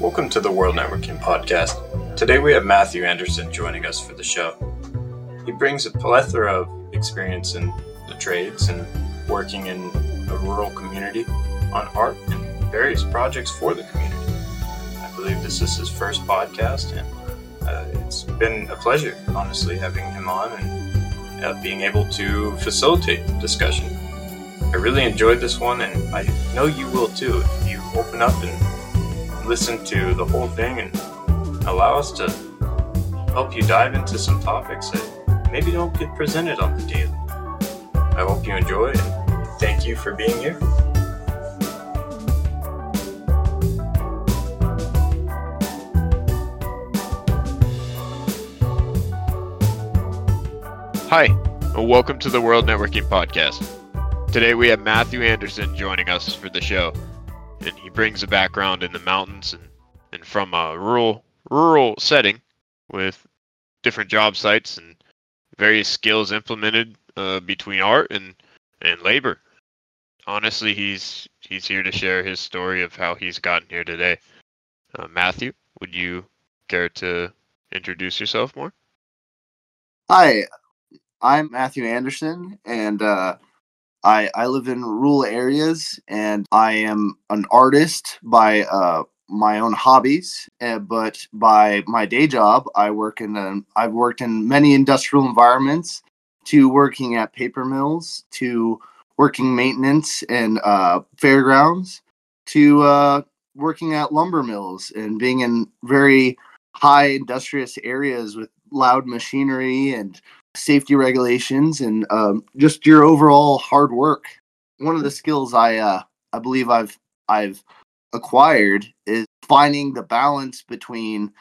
Welcome to the World Networking Podcast. Today we have Matthew Anderson joining us for the show. He brings a plethora of experience in the trades and working in a rural community on art and various projects for the community. I believe this is his first podcast, and uh, it's been a pleasure, honestly, having him on and uh, being able to facilitate the discussion. I really enjoyed this one, and I know you will too if you open up and listen to the whole thing and allow us to help you dive into some topics that maybe don't get presented on the daily. I hope you enjoy and thank you for being here. Hi, and welcome to the World Networking Podcast. Today we have Matthew Anderson joining us for the show and he brings a background in the mountains and, and from a rural rural setting with different job sites and various skills implemented uh, between art and and labor. Honestly, he's he's here to share his story of how he's gotten here today. Uh, Matthew, would you care to introduce yourself more? Hi, I'm Matthew Anderson, and uh, I I live in rural areas and I am an artist by uh, my own hobbies, uh, but by my day job, I work in a, I've worked in many industrial environments, to working at paper mills, to working maintenance and uh, fairgrounds, to uh, working at lumber mills and being in very high industrious areas with loud machinery and safety regulations and um, just your overall hard work. One of the skills I uh, I believe I've I've acquired is finding the balance between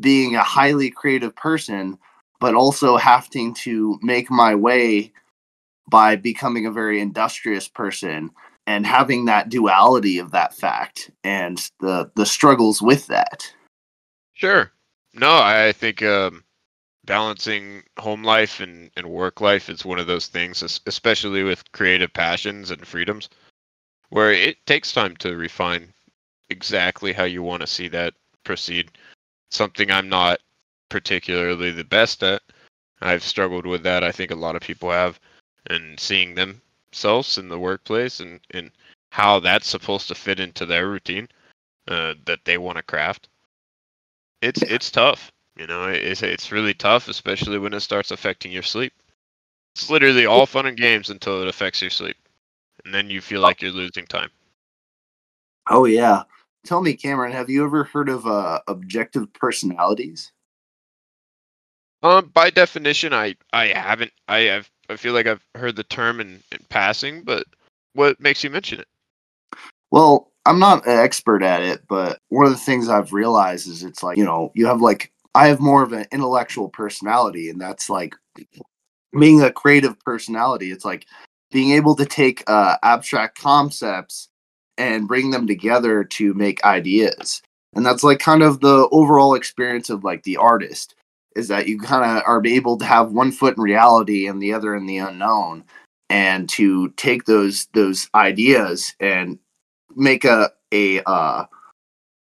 being a highly creative person but also having to make my way by becoming a very industrious person and having that duality of that fact and the the struggles with that sure no i think um balancing home life and, and work life is one of those things, especially with creative passions and freedoms, where it takes time to refine exactly how you want to see that proceed. Something I'm not particularly the best at. I've struggled with that. I think a lot of people have, and seeing themselves in the workplace and, and how that's supposed to fit into their routine uh, that they want to craft. It's it's tough. You know, it's it's really tough, especially when it starts affecting your sleep. It's literally all fun and games until it affects your sleep, and then you feel like you're losing time. Oh yeah. Tell me, Cameron, have you ever heard of uh, objective personalities? Um, by definition, I I haven't. I have. I feel like I've heard the term in, in passing, but what makes you mention it? Well, I'm not an expert at it, but one of the things I've realized is it's like you know you have like I have more of an intellectual personality, and that's like being a creative personality. It's like being able to take uh, abstract concepts and bring them together to make ideas. And that's like kind of the overall experience of like the artist is that you kind of are able to have one foot in reality and the other in the unknown and to take those those ideas and make a a uh,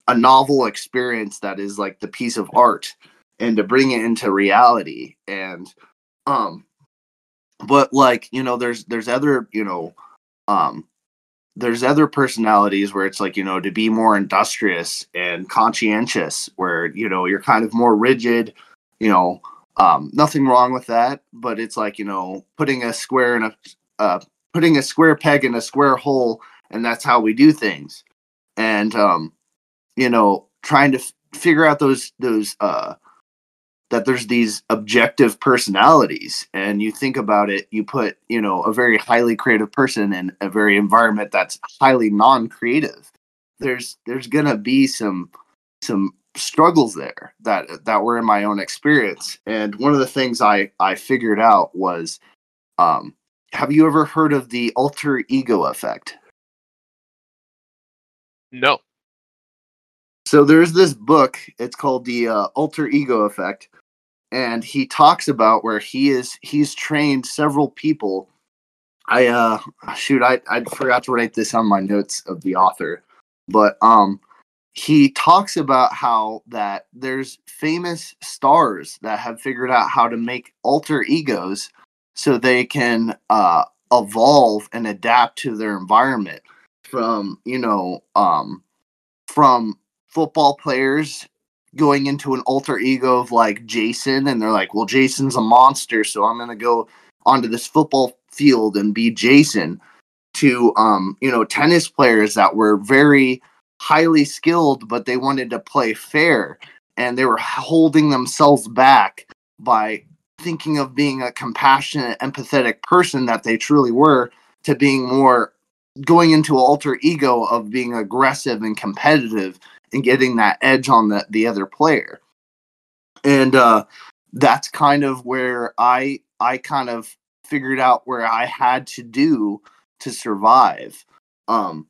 a novel experience that is like the piece of art and to bring it into reality and um but like you know there's there's other you know um there's other personalities where it's like you know to be more industrious and conscientious where you know you're kind of more rigid you know um nothing wrong with that but it's like you know putting a square in a uh putting a square peg in a square hole and that's how we do things. And um you know trying to f- figure out those those uh that there's these objective personalities and you think about it you put you know a very highly creative person in a very environment that's highly non-creative there's there's gonna be some some struggles there that that were in my own experience. And one of the things i i figured out was um have you ever heard of the alter ego effect? No so there's this book. It's called the uh, Alter Ego Effect, and he talks about where he is. He's trained several people. I uh shoot, I I forgot to write this on my notes of the author, but um, he talks about how that there's famous stars that have figured out how to make alter egos so they can uh, evolve and adapt to their environment from you know um, from football players going into an alter ego of like Jason and they're like well Jason's a monster so I'm going to go onto this football field and be Jason to um you know tennis players that were very highly skilled but they wanted to play fair and they were holding themselves back by thinking of being a compassionate empathetic person that they truly were to being more going into an alter ego of being aggressive and competitive and getting that edge on the, the other player. And uh that's kind of where i i kind of figured out where i had to do to survive. Um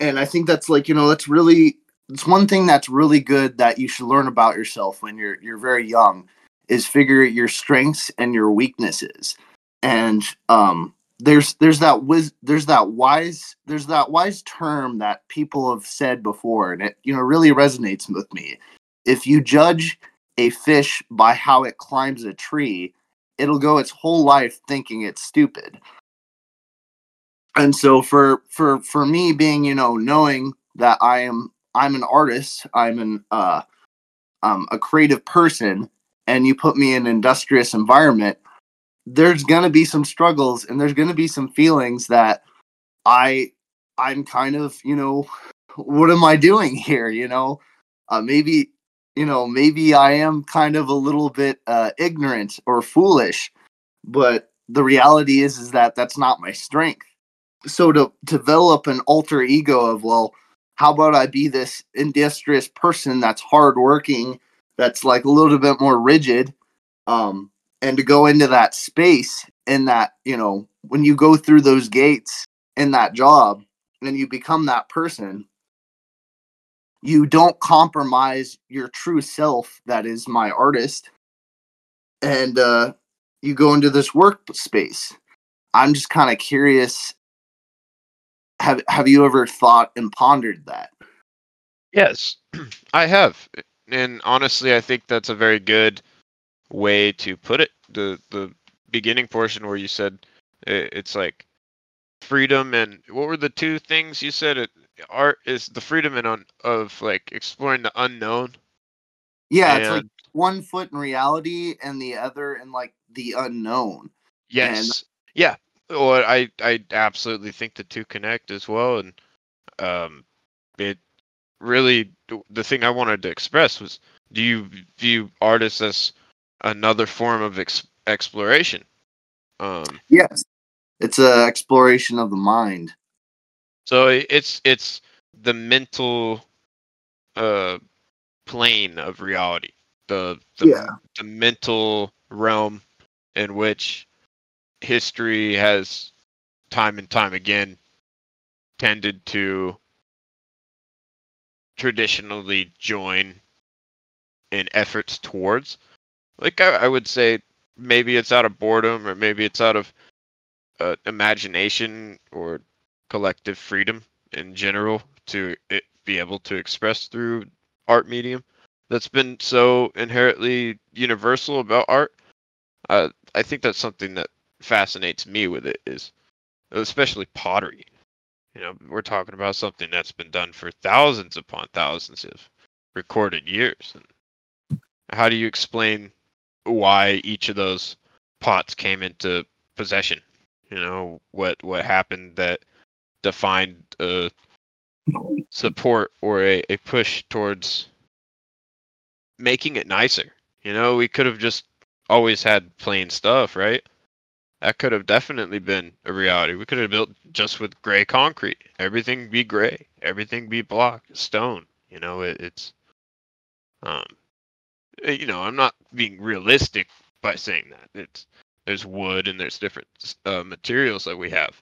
and i think that's like you know that's really it's one thing that's really good that you should learn about yourself when you're you're very young is figure your strengths and your weaknesses. And um there's there's that wis- there's that wise there's that wise term that people have said before and it you know really resonates with me. If you judge a fish by how it climbs a tree it'll go its whole life thinking it's stupid. And so for for for me being you know knowing that i am i'm an artist i'm an uh um a creative person and you put me in an industrious environment there's gonna be some struggles and there's gonna be some feelings that i i'm kind of you know what am i doing here you know? Uh maybe you know maybe i am kind of a little bit uh ignorant or foolish but the reality is is that that's not my strength. So to develop an alter ego of well how about i be this industrious person that's hardworking that's like a little bit more rigid um and to go into that space in that you know when you go through those gates in that job and you become that person you don't compromise your true self that is my artist. And uh you go into this workspace i'm just kind of curious have have you ever thought and pondered that? Yes, I have, and honestly, I think that's a very good way to put it. The the beginning portion where you said i- it's like freedom and what were the two things you said? It art is the freedom and on of like exploring the unknown. yeah it's like one foot in reality and the other in like the unknown yes, yeah. Well, I I absolutely think the two connect as well, and um, it really the thing I wanted to express was: Do you view artists as another form of ex- exploration? Um, yes it's an exploration of the mind so it's it's the mental uh plane of reality, the the, Yeah. the mental realm in which history has time and time again tended to traditionally join in efforts towards. Like I, I would say, maybe it's out of boredom, or maybe it's out of uh, imagination or collective freedom in general to it, be able to express through art medium. That's been so inherently universal about art. Uh, I think that's something that fascinates me with it is, especially pottery. You know, we're talking about something that's been done for thousands upon thousands of recorded years. And how do you explain why each of those pots came into possession? You know, what what happened that defined a support or a, a push towards making it nicer. You know, we could have just always had plain stuff, right? That could have definitely been a reality. We could have built just with gray concrete. Everything be gray. Everything be block, stone. You know, it, it's um you know, I'm not being realistic by saying that. It's there's wood and there's different uh, materials that we have.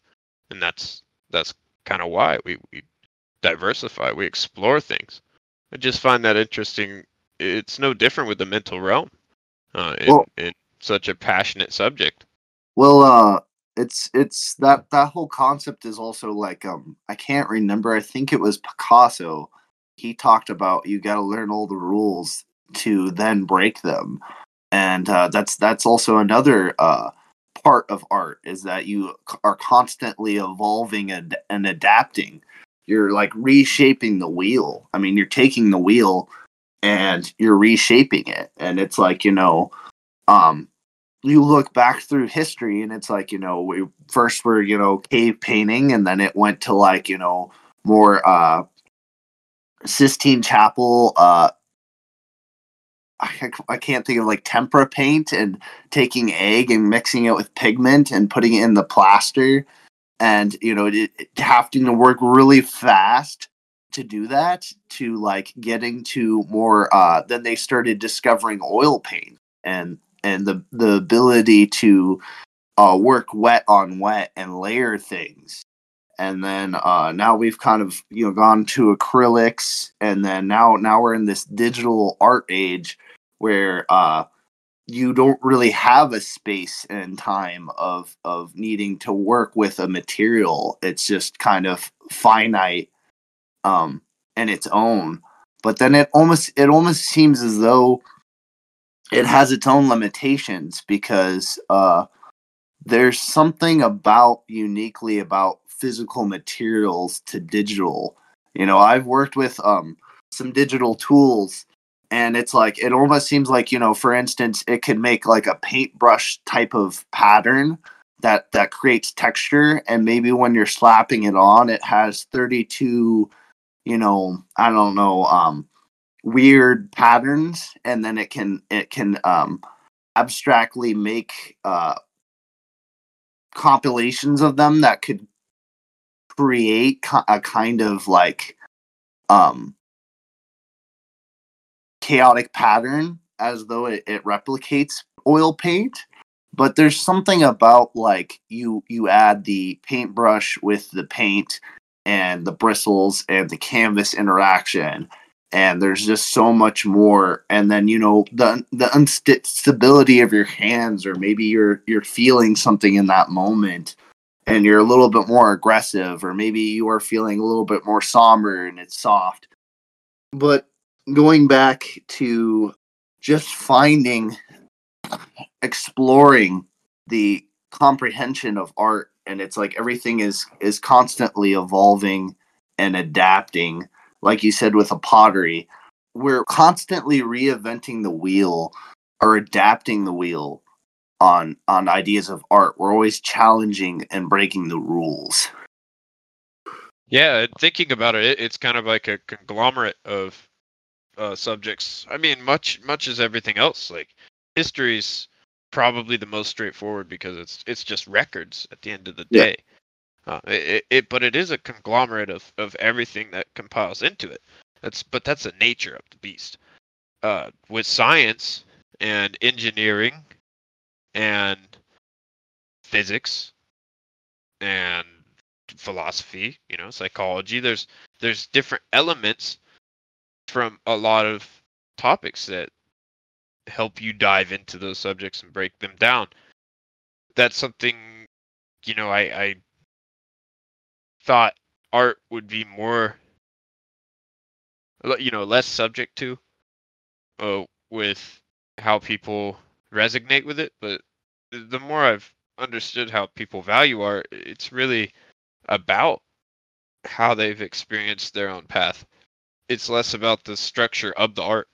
And that's that's kind of why we we diversify, we explore things. I just find that interesting. It's no different with the mental realm. Uh, in, Well- in such a passionate subject. Well, uh, it's it's that that whole concept is also like um I can't remember. I think it was Picasso he talked about you got to learn all the rules to then break them, and uh, that's that's also another uh, part of art is that you are constantly evolving and, and adapting. You're like reshaping the wheel. I mean, you're taking the wheel and you're reshaping it, and it's like you know, um, you look back through history and it's like you know we first were you know cave painting and then it went to like you know more uh sistine chapel uh I, I can't think of like tempera paint and taking egg and mixing it with pigment and putting it in the plaster and you know it, it having to work really fast to do that to like getting to more uh then they started discovering oil paint and and the the ability to uh, work wet on wet and layer things. And then uh, now we've kind of you know gone to acrylics, and then now now we're in this digital art age where uh, you don't really have a space and time of of needing to work with a material. It's just kind of finite um, its own. But then it almost it almost seems as though it has its own limitations because uh, there's something about uniquely about physical materials to digital. You know, I've worked with um, some digital tools and it's like it almost seems like you know for instance it could make like a paintbrush type of pattern that that creates texture and maybe when you're slapping it on it has 32 you know i don't know um weird patterns and then it can it can um abstractly make uh compilations of them that could create a kind of like um chaotic pattern as though it, it replicates oil paint but there's something about like you you add the paintbrush with the paint and the bristles and the canvas interaction and there's just so much more and then you know the the instability of your hands or maybe you're you're feeling something in that moment and you're a little bit more aggressive or maybe you are feeling a little bit more somber and it's soft. But going back to just finding exploring the comprehension of art and it's like everything is is constantly evolving and adapting like you said with a pottery, we're constantly reinventing the wheel or adapting the wheel on on ideas of art. We're always challenging and breaking the rules. Yeah, thinking about it, it's kind of like a conglomerate of uh, subjects. I mean, much much as everything else. Like history's probably the most straightforward because it's it's just records at the end of the day. Yeah. Uh, it, it, but it is a conglomerate of, of everything that compiles into it. That's but that's the nature of the beast. Uh, with science and engineering and physics and philosophy, you know, psychology, there's there's different elements from a lot of topics that help you dive into those subjects and break them down. That's something you know I, I thought art would be more you know less subject to uh, with how people resonate with it but the more i've understood how people value art it's really about how they've experienced their own path it's less about the structure of the art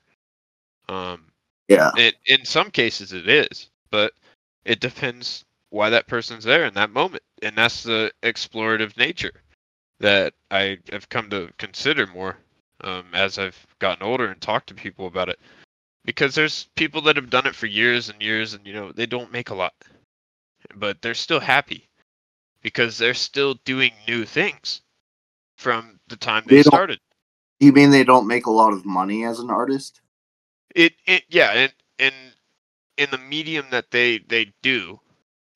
um yeah it, in some cases it is but it depends why that person's there in that moment and that's the explorative nature that I have come to consider more um, as I've gotten older and talked to people about it. Because there's people that have done it for years and years, and you know they don't make a lot, but they're still happy because they're still doing new things from the time they, they started. You mean they don't make a lot of money as an artist? It, it yeah, and and in the medium that they they do,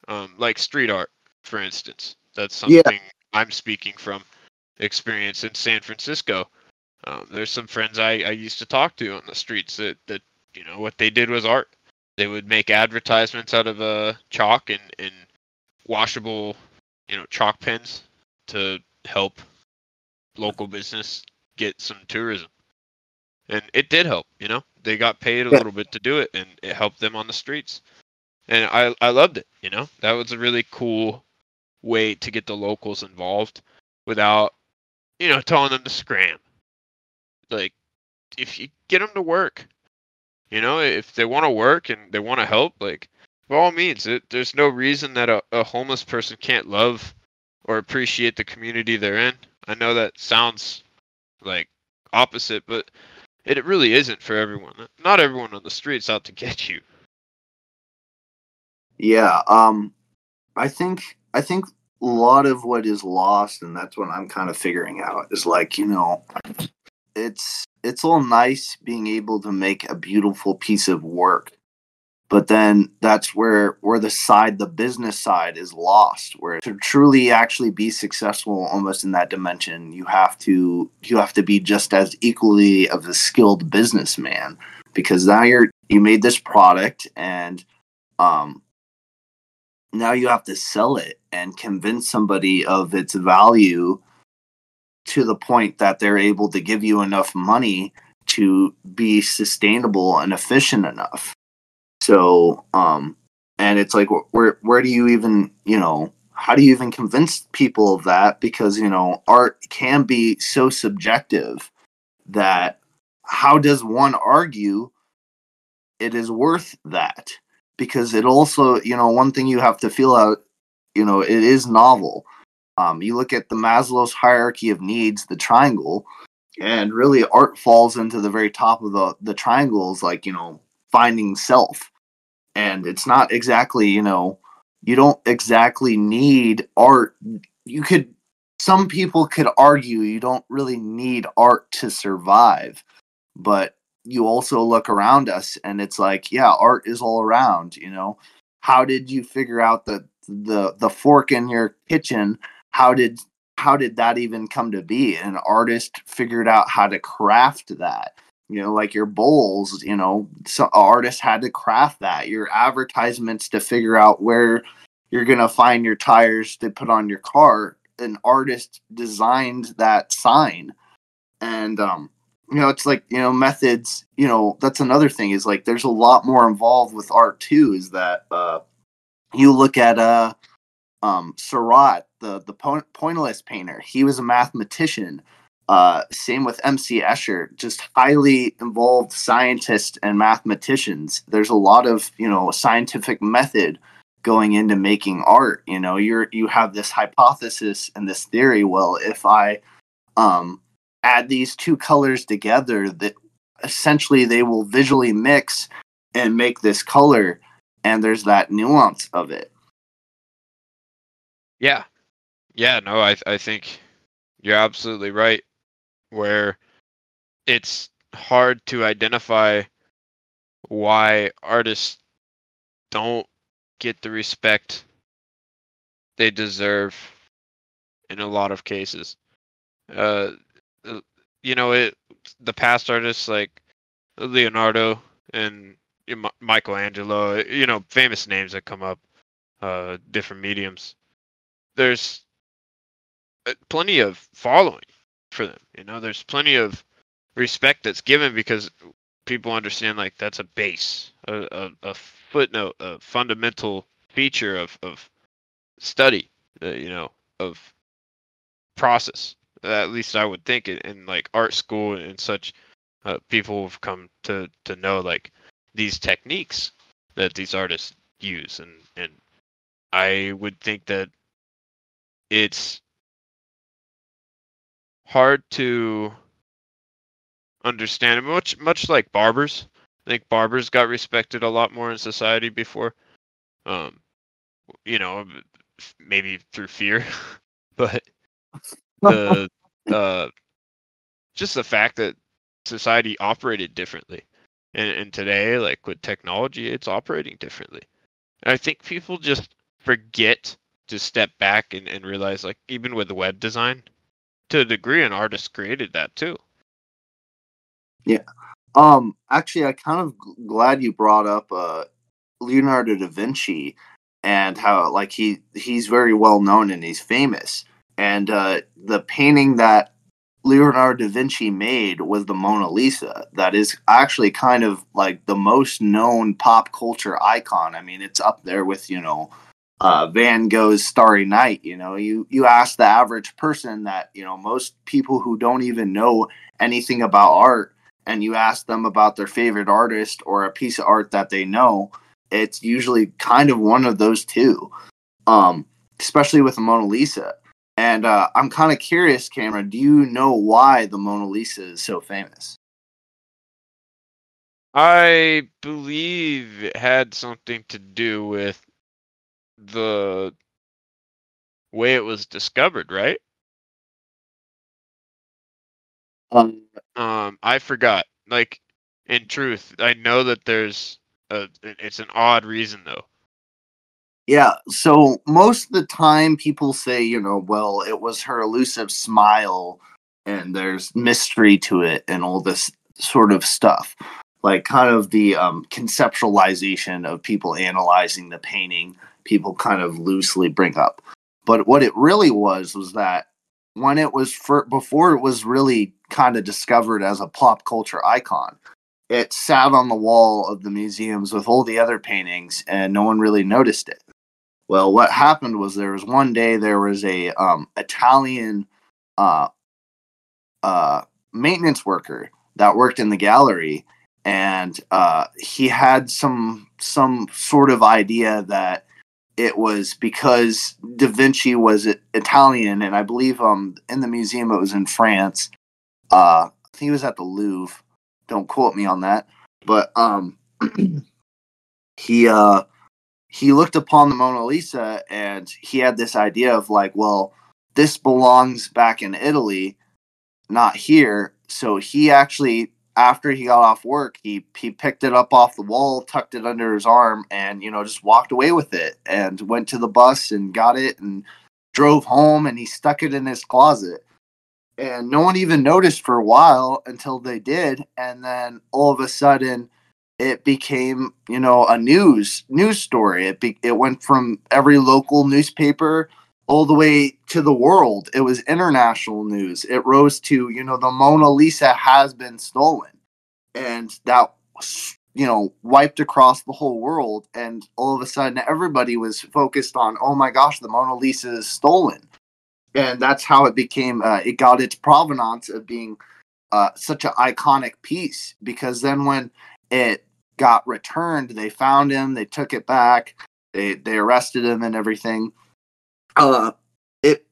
um, like street art, for instance. That's something yeah. I'm speaking from experience in San Francisco. Um, there's some friends I, I used to talk to on the streets that, that you know what they did was art. They would make advertisements out of uh, chalk and, and washable, you know, chalk pens to help local business get some tourism. And it did help, you know. They got paid a Yeah. little bit to do it and it helped them on the streets. And I I loved it, you know. That was a really cool way to get the locals involved without you know telling them to scram. Like if you get them to work, you know, if they want to work and they want to help, like by all means, it, there's no reason that a, a homeless person can't love or appreciate the community they're in. I know that sounds like opposite, but it, really isn't for everyone. Not everyone on the street's out to get you. Yeah, um I think I think a lot of what is lost and that's what I'm kind of figuring out is like, you know, it's it's all nice being able to make a beautiful piece of work. But then that's where where the side the business side is lost where to truly actually be successful almost in that dimension you have to you have to be just as equally of a skilled businessman because now you're you made this product and um now you have to sell it and convince somebody of its value to the point that they're able to give you enough money to be sustainable and efficient enough so um and it's like where where do you even you know how do you even convince people of that? Because you know art can be so subjective that how does one argue it is worth that? Because it also you know one thing you have to feel out you know it is novel. Um, you look at the maslow's hierarchy of needs the triangle and really art falls into the very top of the the triangles like you know finding self and it's not exactly you know you don't exactly need art. You could some people could argue you don't really need art to survive but you also look around us and it's like yeah art is all around you know? How did you figure out the the the fork in your kitchen? How did how did that even come to be? An artist figured out how to craft that you know like your bowls you know some artists had to craft that your advertisements to figure out where you're going to find your tires to put on your car an artist designed that sign. And um you know it's like you know methods you know that's another thing is like there's a lot more involved with art too is that uh you look at uh um Seurat the the po- pointillist painter he was a mathematician uh same with MC Escher just highly involved scientists and mathematicians. There's a lot of you know scientific method going into making art you know you're you have this hypothesis and this theory well if i um add these two colors together that essentially they will visually mix and make this color and there's that nuance of it. Yeah. Yeah, no, I I think you're absolutely right where it's hard to identify why artists don't get the respect they deserve in a lot of cases. Uh uh, you know, it the past artists like Leonardo and Michelangelo, you know, famous names that come up uh different mediums. There's uh, plenty of following for them. You know, there's plenty of respect that's given because people understand like that's a base, a, a, a footnote, a fundamental feature of of study. Uh, you know, of process. At least I would think, in, in like art school and such, uh, people have come to to know like these techniques that these artists use, and and I would think that it's hard to understand. Much much like barbers. I think barbers got respected a lot more in society before. Um you know maybe through fear. But the uh just the fact that society operated differently. And, and today like with technology it's operating differently. And i think people just forget to step back and, and realize like even with web design to a degree an artist created that too Yeah. um actually i kind of glad you brought up uh leonardo da vinci and how like he he's very well known and he's famous and uh the painting that Leonardo da Vinci made was the Mona Lisa. That is actually kind of like the most known pop culture icon. I mean, it's up there with, you know, uh, Van Gogh's Starry Night. You know, you you ask the average person that, you know, most people who don't even know anything about art and you ask them about their favorite artist or a piece of art that they know, it's usually kind of one of those two. Um, especially with the Mona Lisa and uh, I'm kind of curious, Cameron, do you know why the Mona Lisa is so famous? I believe it had something to do with the way it was discovered, right? Um, Um, I forgot. Like, in truth, I know that there's a. It's an odd reason though. Yeah, so most of the time people say, you know, well, it was her elusive smile and there's mystery to it and all this sort of stuff. Like kind of the um, conceptualization of people analyzing the painting, people kind of loosely bring up. But what it really was was that when it was for, before it was really kind of discovered as a pop culture icon, it sat on the wall of the museums with all the other paintings and no one really noticed it well, what happened was there was one day there was a um, Italian uh, uh, maintenance worker that worked in the gallery, and uh, he had some some sort of idea that it was because Da Vinci was Italian, and I believe um in the museum it was in France. Uh, I think he was at the Louvre. Don't quote me on that, but um, he uh he looked upon the Mona Lisa and he had this idea of like, well, this belongs back in Italy, not here. So he actually, after he got off work, he he picked it up off the wall, tucked it under his arm, and you know just walked away with it and went to the bus and got it and drove home and he stuck it in his closet. And no one even noticed for a while until they did, and then all of a sudden it became you know a news news story it be, it went from every local newspaper all the way to the world it was international news it rose to you know the mona lisa has been stolen and that you know wiped across the whole world and all of a sudden everybody was focused on oh my gosh the mona lisa is stolen and that's how it became uh, it got its provenance of being uh, such an iconic piece because then when it got returned. They found him. They took it back. They they arrested him and everything. Uh, it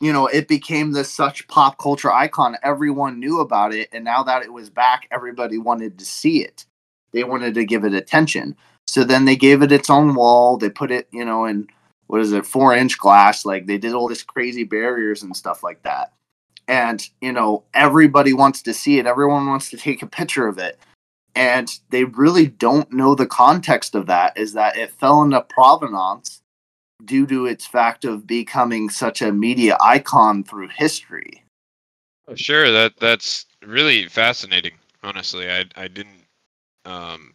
you know it became this such pop culture icon. Everyone knew about it, and now that it was back, everybody wanted to see it. They wanted to give it attention. So then they gave it its own wall. They put it, you know, in what is it, four inch glass. Like they did all this crazy barriers and stuff like that. And you know, everybody wants to see it. Everyone wants to take a picture of it and they really don't know the context of that is that it fell into provenance due to its fact of becoming such a media icon through history. Oh, sure that that's really fascinating honestly. I i didn't um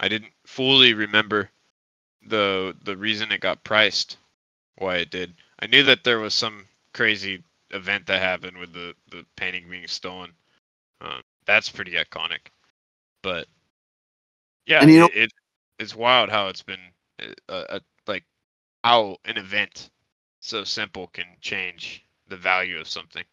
i didn't fully remember the the reason it got priced why it did. I knew that there was some crazy event that happened with the the painting being stolen. Um, that's pretty iconic. But yeah, and you know, it, it's wild how it's been a, uh, a, like how an event so simple can change the value of something.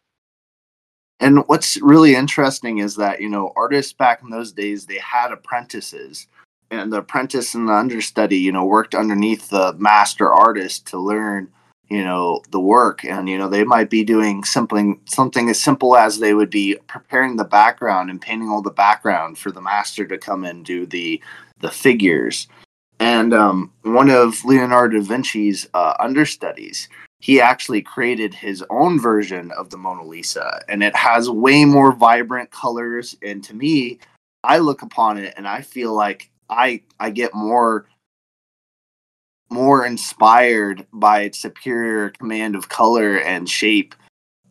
And what's really interesting is that you know artists back in those days they had apprentices, and the apprentice and the understudy you know worked underneath the master artist to learn you know the work and you know they might be doing something something as simple as they would be preparing the background and painting all the background for the master to come and do the the figures and um, one of leonardo da vinci's uh, understudies he actually created his own version of the mona lisa and it has way more vibrant colors and to me i look upon it and i feel like i i get more more inspired by its superior command of color and shape.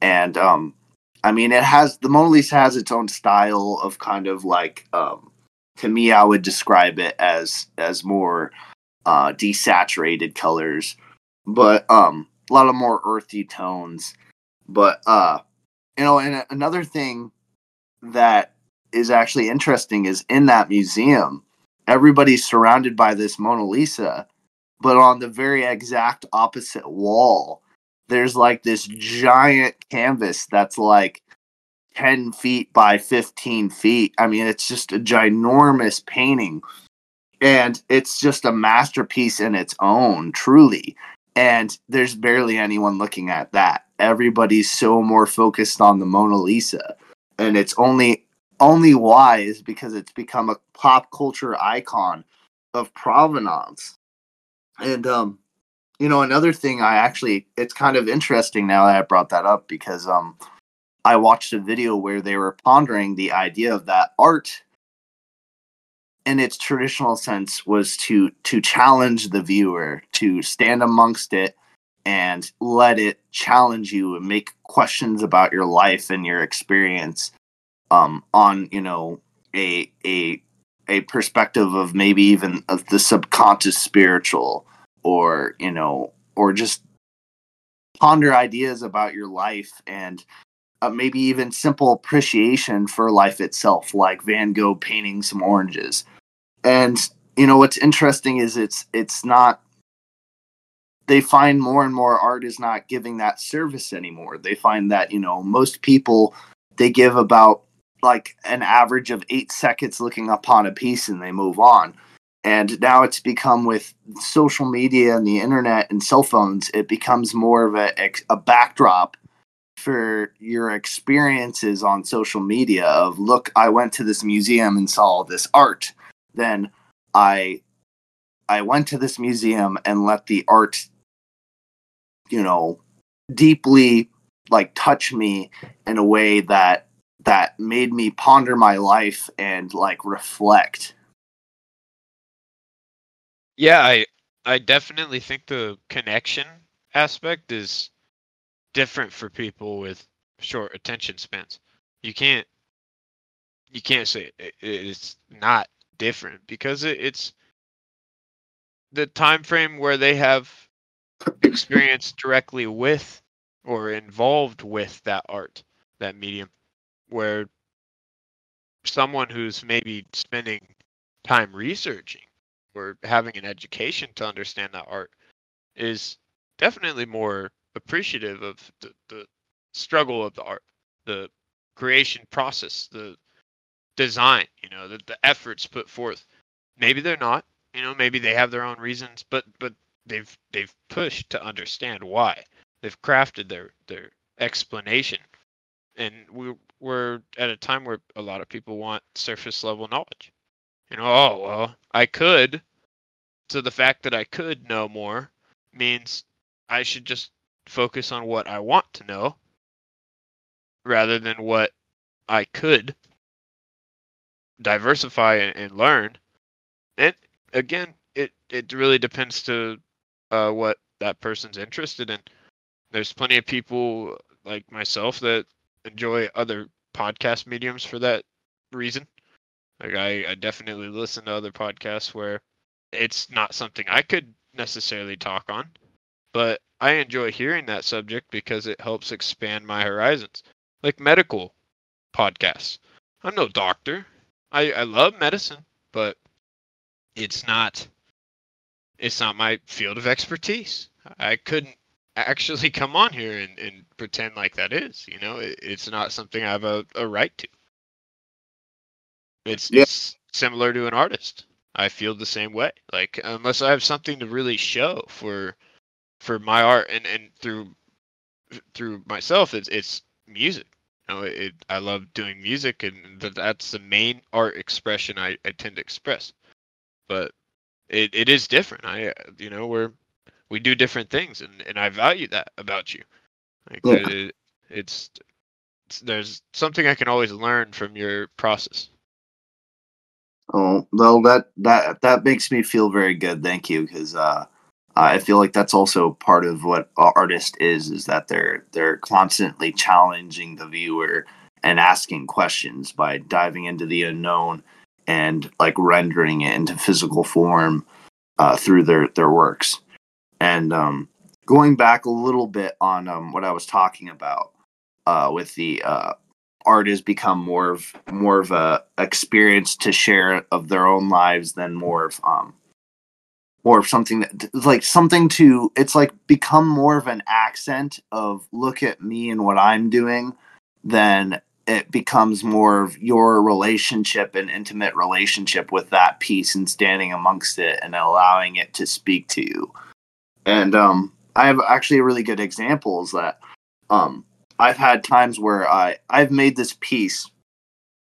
And um, I mean, it has the Mona Lisa has its own style of kind of like um, to me, I would describe it as as more uh, desaturated colors, but um, a lot of more earthy tones. But uh, you know, and another thing that is actually interesting is in that museum, everybody's surrounded by this Mona Lisa, but on the very exact opposite wall, there's like this giant canvas that's like 10 feet by 15 feet. I mean, it's just a ginormous painting. And it's just a masterpiece in its own, truly. And there's barely anyone looking at that. Everybody's so more focused on the Mona Lisa. And it's only only why is because it's become a pop culture icon of provenance. And um you know another thing I actually it's kind of interesting now that I brought that up because um I watched a video where they were pondering the idea of that art in its traditional sense was to to challenge the viewer to stand amongst it and let it challenge you and make questions about your life and your experience um, on you know a a a perspective of maybe even of the subconscious spiritual or you know or just ponder ideas about your life and uh, maybe even simple appreciation for life itself, like Van Gogh painting some oranges. And you know what's interesting is it's it's not. They find more and more art is not giving that service anymore. They find that you know most people they give about like an average of eight seconds looking upon a piece and they move on. And now it's become with social media and the internet and cell phones, it becomes more of a, a backdrop for your experiences on social media of look i went to this museum and saw this art. Then i i went to this museum and let the art you know deeply like touch me in a way that that made me ponder my life and like reflect. Yeah i i definitely think the connection aspect is different for people with short attention spans. You can't you can't say it, it's not different because it, it's the time frame where they have experience directly with or involved with that art, that medium, where someone who's maybe spending time researching or having an education to understand that art is definitely more appreciative of the, the struggle of the art, the creation process, the design, you know, the, the efforts put forth. Maybe they're not, you know, maybe they have their own reasons, but but they've they've pushed to understand why. They've crafted their their explanation. And we we're at a time where a lot of people want surface level knowledge. You know, oh well, I could. So the fact that I could know more means I should just focus on what I want to know rather than what I could diversify and, and learn. And again, it it really depends to uh, what that person's interested in. There's plenty of people like myself that enjoy other podcast mediums for that reason. Like I, I definitely listen to other podcasts where it's not something I could necessarily talk on, but I enjoy hearing that subject because it helps expand my horizons. Like medical podcasts. I'm no doctor. I, I love medicine, but it's not it's not my field of expertise. I couldn't actually come on here and, and pretend like that is. You know, it, it's not something I have a, a right to. It's yeah. it's similar to an artist. I feel the same way. Like unless I have something to really show for for my art and and through through myself it's it's music. You know it, i love doing music and that's the main art expression I, I tend to express. But it, it is different. I you know we're we do different things and, and i value that about you. Like yeah. it, it's, it's there's something i can always learn from your process. Oh well that that that makes me feel very good. Thank you because uh I feel like that's also part of what artist is is that they're they're constantly challenging the viewer and asking questions by diving into the unknown and like rendering it into physical form uh, through their their works. And um, going back a little bit on um, what I was talking about, uh, with the uh, art has become more of more of a experience to share of their own lives than more of um of something that like something to it's like become more of an accent of look at me and what I'm doing than it becomes more of your relationship and intimate relationship with that piece and standing amongst it and allowing it to speak to you. And um I have actually a really good examples that um I've had times where I I've made this piece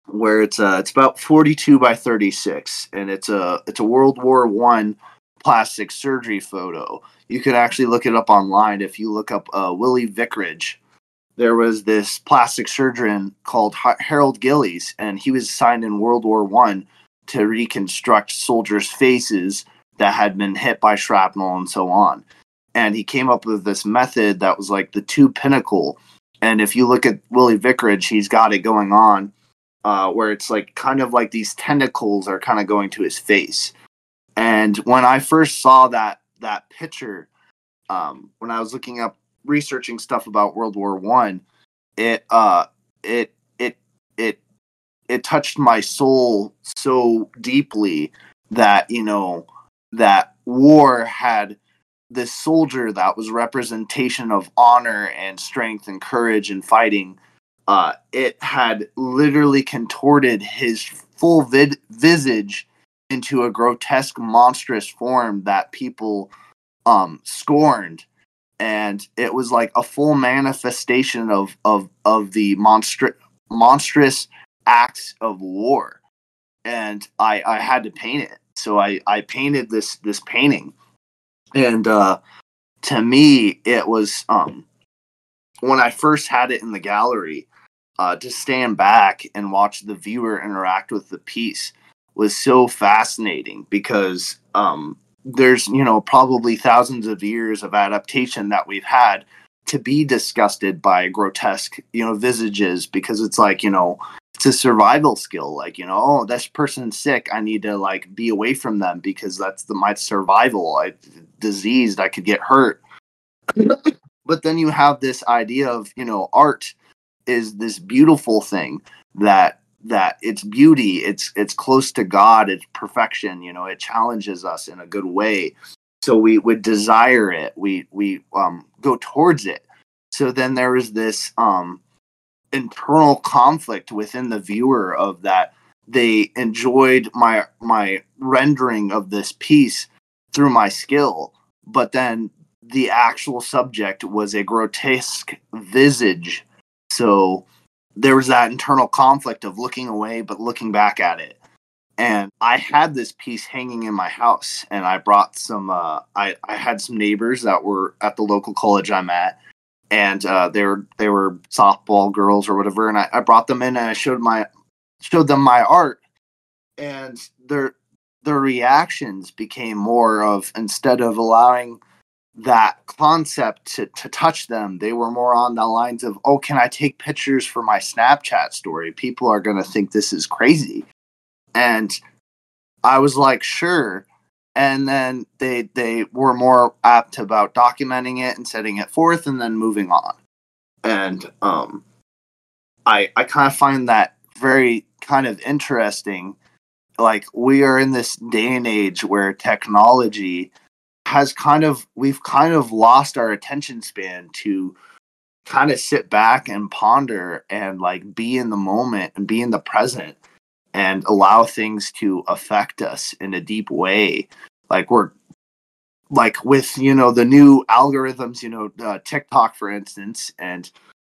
where it's uh it's about 42 by 36 and it's a it's a World War 1 plastic surgery photo. You could actually look it up online if you look up uh, Willie Vicarage. There was this plastic surgeon called Harold Gillies, and he was assigned in World War One to reconstruct soldiers' faces that had been hit by shrapnel and so on. And he came up with this method that was like the two pinnacle. And if you look at Willie Vicarage, he's got it going on uh, where it's like kind of like these tentacles are kind of going to his face and when I first saw that that picture, um, when I was looking up researching stuff about World War One, it uh it it it it touched my soul so deeply that you know that war had this soldier that was representation of honor and strength and courage and fighting uh, it had literally contorted his full vid- visage into a grotesque, monstrous form that people um, scorned, and it was like a full manifestation of of of the monstr- monstrous acts of war. And I I had to paint it, so I I painted this this painting, and uh, to me it was um when I first had it in the gallery. Uh, to stand back and watch the viewer interact with the piece was so fascinating because um, there's you know probably thousands of years of adaptation that we've had to be disgusted by grotesque you know visages because it's like you know it's a survival skill like you know oh this person's sick i need to like be away from them because that's the my survival i diseased i could get hurt. But then you have this idea of you know art is this beautiful thing that that it's beauty it's it's close to god it's perfection you know it challenges us in a good way. So we would desire it. We we um go towards it. So then there is this um internal conflict within the viewer of that they enjoyed my my rendering of this piece through my skill but then the actual subject was a grotesque visage. So there was that internal conflict of looking away but looking back at it. And i had this piece hanging in my house and i brought some uh, I, I had some neighbors that were at the local college i'm at and uh, they were they were softball girls or whatever and I, I brought them in and i showed my showed them my art. And their their reactions became more of instead of allowing that concept to, to touch them. They were more on the lines of, oh, can I take pictures for my Snapchat story? People are going to think this is crazy. And I was like, sure. And then they they were more apt about documenting it and setting it forth and then moving on. And um I I kind of find that very kind of interesting. Like we are in this day and age where technology has kind of we've kind of lost our attention span to kind of sit back and ponder and like be in the moment and be in the present and allow things to affect us in a deep way. Like we're like with you know the new algorithms you know uh, tiktok for instance and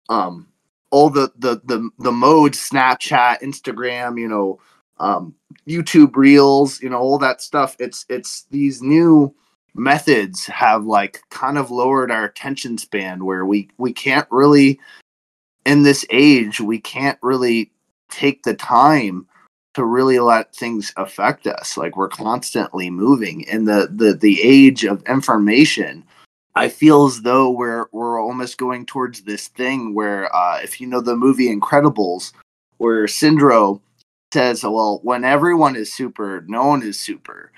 um all the the the, the modes snapchat instagram you know um youtube reels you know all that stuff it's it's these new methods have like kind of lowered our attention span where we we can't really in this age we can't really take the time to really let things affect us. Like we're constantly moving. In the the the age of information i feel as though we're we're almost going towards this thing where uh if you know the movie incredibles where syndrome says well when everyone is super no one is super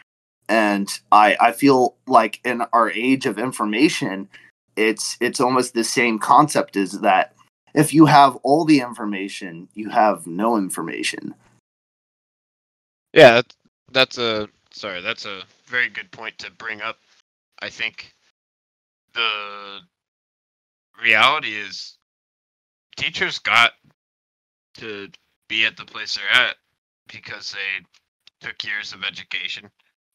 and I I feel like in our age of information, it's it's almost the same concept is that if you have all the information, you have no information. Yeah, that's, a sorry, that's a very good point to bring up. I think the reality is teachers got to be at the place they're at because they took years of education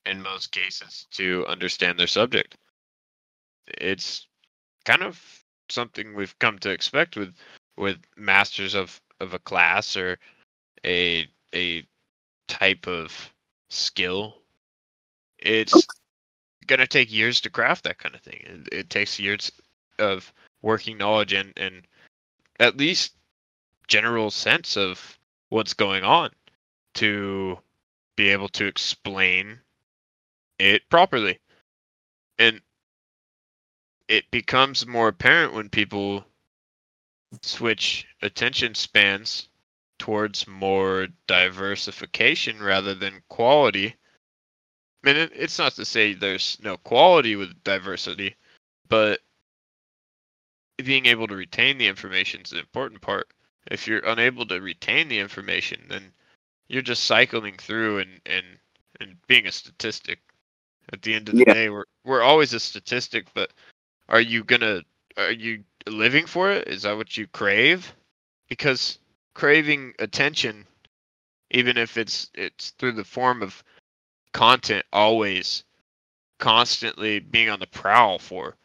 in most cases to understand their subject. It's kind of something we've come to expect with with masters of of a class or a a type of skill. It's gonna take years to craft that kind of thing. It, it takes years of working knowledge and and at least general sense of what's going on to be able to explain it properly. And it becomes more apparent when people switch attention spans towards more diversification rather than quality. I mean, it's not to say there's no quality with diversity, but being able to retain the information is the important part. If you're unable to retain the information, then you're just cycling through and and and being a statistic. At the end of the Yeah. day, we're we're always a statistic, but are you gonna are you living for it? Is that what you crave? Because craving attention, even if it's it's through the form of content, always constantly being on the prowl for,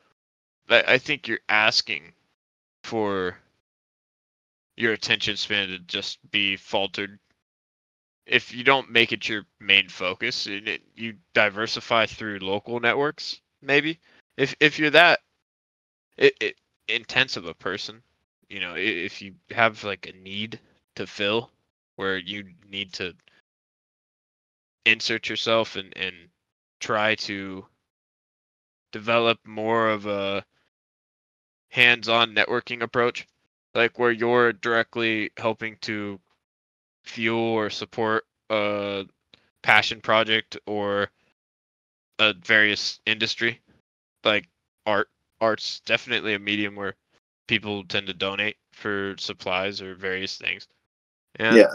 I, I think you're asking for your attention span to just be faltered. If you don't make it your main focus, you diversify through local networks, maybe. If if you're that it, it, intense of a person, you know, if you have like a need to fill, where you need to insert yourself and and try to develop more of a hands-on networking approach like where you're directly helping to fuel or support a passion project or a various industry like art art's definitely a medium where people tend to donate for supplies or various things and Yeah.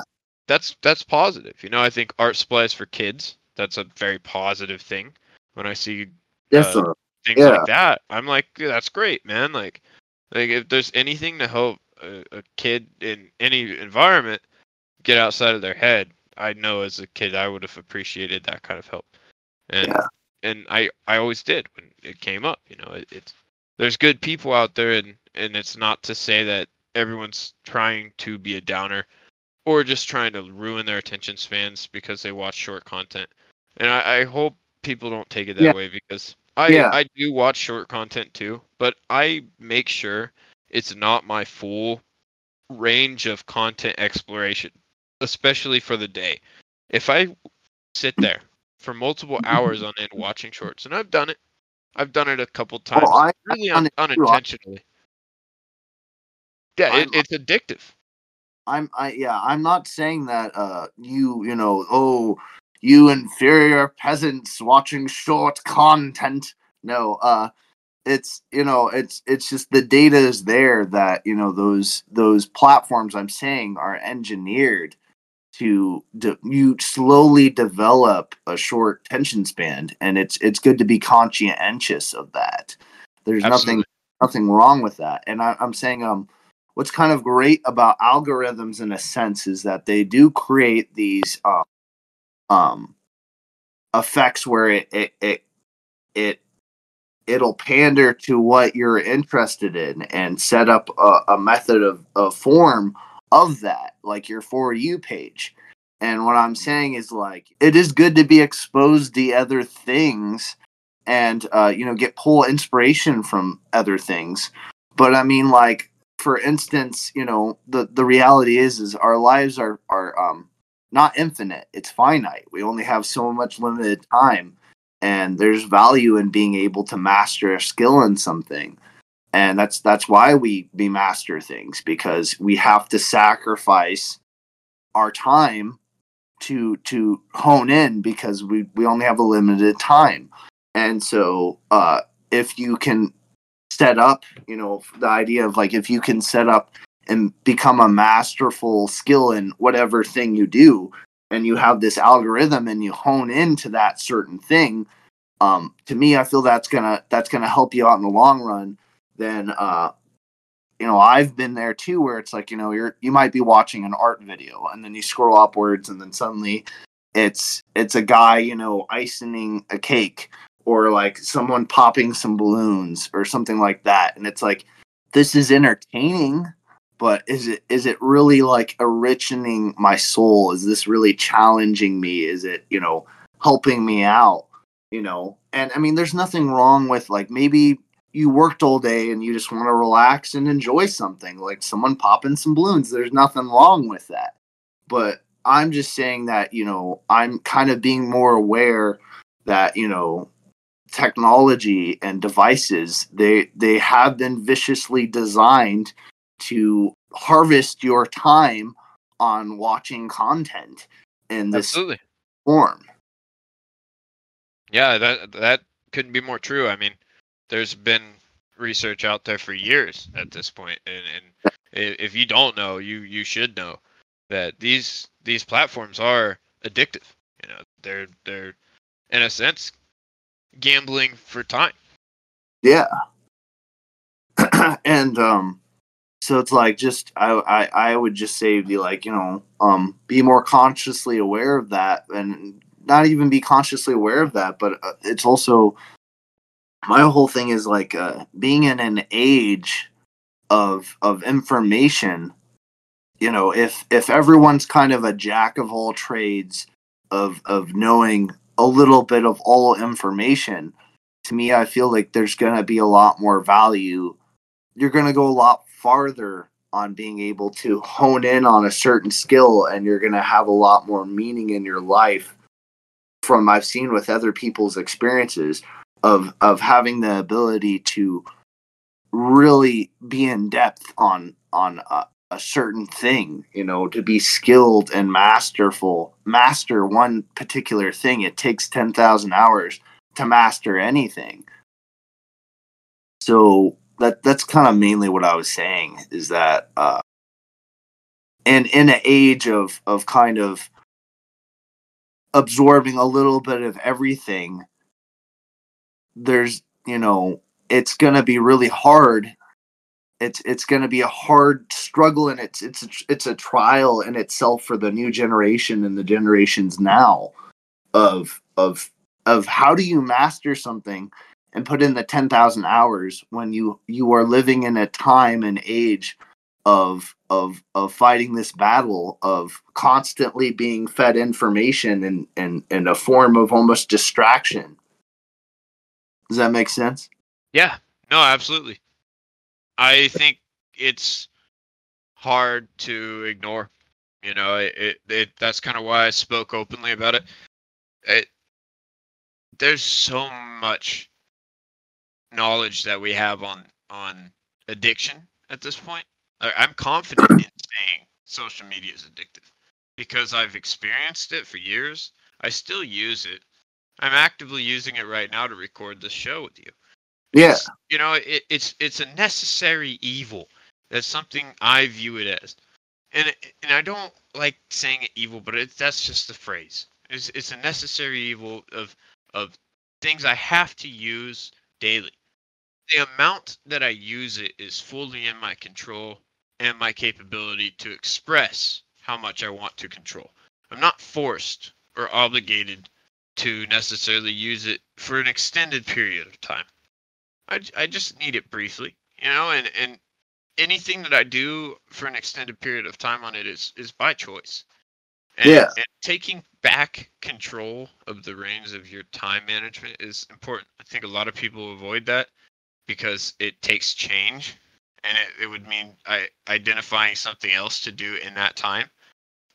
that's that's positive you know i think art supplies for kids that's a very positive thing when i see uh, Definitely. things Yeah. like that i'm like "Yeah, that's great man like like if there's anything to help a, a kid in any environment get outside of their head i know as a kid i would have appreciated that kind of help and Yeah. and i i always did when it came up you know it, it's there's good people out there and and it's not to say that everyone's trying to be a downer or just trying to ruin their attention spans because they watch short content and i, I hope people don't take it that Yeah. way because I Yeah. I do watch short content too, but I make sure it's not my full range of content exploration, especially for the day. If I sit there for multiple hours on end watching shorts, and I've done it, I've done it a couple times, I- I've really un-. I- unintentionally. Yeah, it, it's addictive. I'm I yeah, I'm not saying that uh you, you know, oh, you inferior peasants watching short content. No, uh it's you know, it's it's just the data is there that, you know, those those platforms I'm saying are engineered to de- you slowly develop a short tension span and it's it's good to be conscientious of that. There's nothing nothing wrong with that. And I, I'm saying, um, what's kind of great about algorithms in a sense is that they do create these um, um, effects where it it it it it'll pander to what you're interested in and set up a, a method of a form of that, like your for you page. And what I'm saying is like it is good to be exposed to other things and uh, you know get pull inspiration from other things. But I mean, like for instance, you know the the reality is is our lives are are um not infinite. It's finite. We only have so much limited time, and there's value in being able to master a skill in something. And that's that's why we we master things because we have to sacrifice our time to to hone in because we we only have a limited time. And so uh if you can set up you know the idea of like if you can set up and become a masterful skill in whatever thing you do and you have this algorithm and you hone into that certain thing um, to me i feel that's gonna that's gonna help you out in the long run then uh, you know i've been there too where it's like you know you're you might be watching an art video and then you scroll upwards and then suddenly it's it's a guy you know icing a cake or like someone popping some balloons or something like that. And it's like this is entertaining but is it is it really like enriching my soul? Is this really challenging me? Is it you know helping me out you know? And i mean there's nothing wrong with like maybe you worked all day and you just want to relax and enjoy something like someone popping some balloons there's nothing wrong with that but i'm just saying that you know i'm kind of being more aware that you know technology and devices they they have been viciously designed to harvest your time on watching content in this Absolutely. form Yeah, that that couldn't be more true. I mean, there's been research out there for years at this point, and, and if you don't know, you you should know that these these platforms are addictive. You know, they're they're in a sense gambling for time. Yeah. and um so it's like just I, I I would just say be like, you know, um be more consciously aware of that and not even be consciously aware of that, but uh, it's also my whole thing is like uh being in an age of of information you know if if everyone's kind of a jack of all trades of of knowing a little bit of all information to me, I feel like there's going to be a lot more value. You're going to go a lot farther on being able to hone in on a certain skill, and you're going to have a lot more meaning in your life. From I've seen with other people's experiences of of having the ability to really be in depth on on a, a certain thing, you know, to be skilled and masterful, master one particular thing. It takes ten thousand hours to master anything. So that that's kind of mainly what I was saying is that uh and in an age of of kind of absorbing a little bit of everything there's you know it's going to be really hard. It's it's going to be a hard struggle and it's it's a, it's a trial in itself for the new generation and the generations now of of of how do you master something and put in the 10,000 hours when you you are living in a time and age of of of fighting this battle of constantly being fed information and and in a form of almost distraction does that make sense Yeah, no, absolutely. I think it's hard to ignore. You know, it, it, it that's kind of why I spoke openly about it. It there's so much knowledge that we have on on addiction at this point. I'm confident in saying social media is addictive because I've experienced it for years. I still use it. I'm actively using it right now to record this show with you. Yeah. It's- you know it, it's it's a necessary evil. That's something i view it as. And it- and i don't like saying it evil but it, that's just the phrase. It's, it's a necessary evil of of things i have to use daily. The amount that i use it is fully in my control and my capability to express how much i want to control. I'm not forced or obligated to necessarily use it for an extended period of time I, I just need it briefly, you know, and, and anything that I do for an extended period of time on it is, is by choice. And, Yeah. and taking back control of the reins of your time management is important. I think a lot of people avoid that because it takes change and it, it would mean I, identifying something else to do in that time.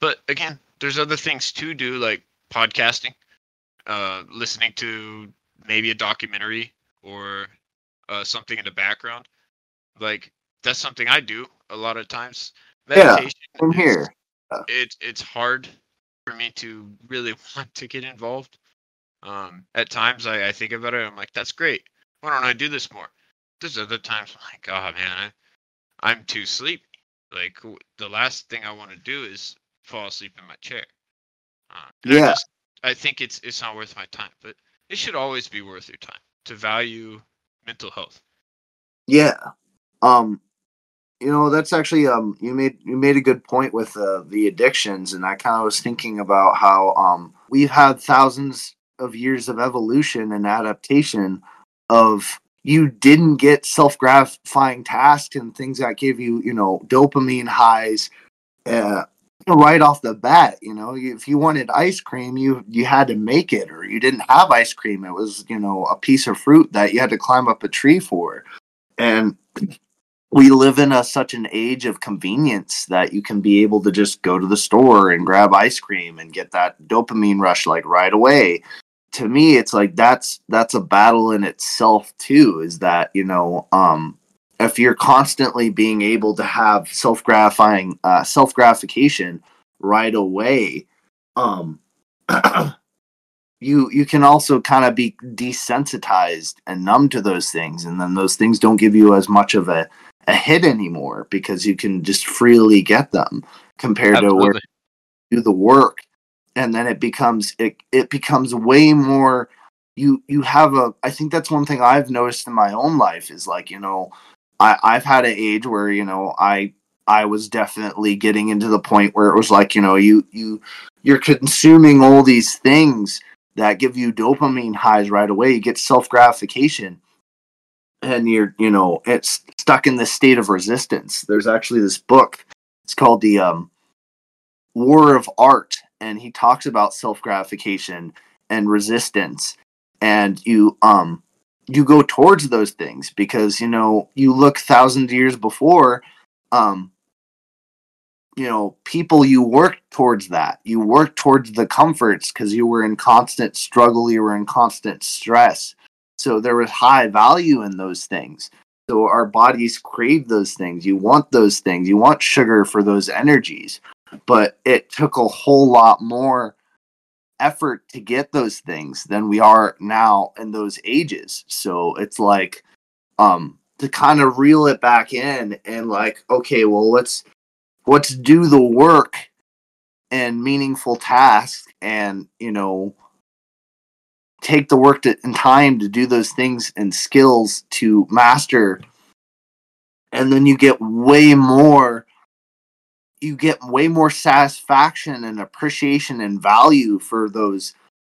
But again, there's other things to do like podcasting, uh, listening to maybe a documentary or uh, something in the background. Like that's something I do a lot of times. Yeah, Meditation from is- here It's it's hard for me to really want to get involved. Um, at times I, I think about it. I'm like, that's great. Why don't I do this more? There's other times I'm like, oh man, I, I'm too sleepy. Like w- the last thing I want to do is fall asleep in my chair. Uh, I Yeah. just- I think it's it's not worth my time, but it should always be worth your time to value mental health. Yeah. Um you know, that's actually um you made you made a good point with uh, the addictions and I kind of was thinking about how um we've had thousands of years of evolution and adaptation of you didn't get self-gratifying tasks and things that give you, you know, dopamine highs uh right off the bat, you know, if you wanted ice cream, you you had to make it or you didn't have ice cream, it was, you know, a piece of fruit that you had to climb up a tree for. And we live in a such an age of convenience that you can be able to just go to the store and grab ice cream and get that dopamine rush like right away. To me it's like that's that's a battle in itself too is that you know um if you're constantly being able to have self-gratifying uh self-gratification right away um you you can also kind of be desensitized and numb to those things and then those things don't give you as much of a, a hit anymore because you can just freely get them compared to where you do the work. And then it becomes it, it becomes way more you you have a i think that's one thing i've noticed in my own life is like you know i i've had an age where you know i i was definitely getting into the point where it was like you know you you you're consuming all these things that give you dopamine highs right away. You get self gratification and you're you know it's stuck in this state of resistance. There's actually this book. It's called the um war of art and he talks about self gratification and resistance. And you um you go towards those things because you know you look thousands of years before um you know people you worked towards that. You worked towards the comforts because you were in constant struggle you were in constant stress. So there was high value in those things. So our bodies crave those things. You want those things. You want sugar for those energies. But it took a whole lot more effort to get those things than we are now in those ages. So it's like um to kind of reel it back in and like okay well let's let's do the work and meaningful tasks and you know take the work to, and time to do those things and skills to master. And then you get way more you get way more satisfaction and appreciation and value for those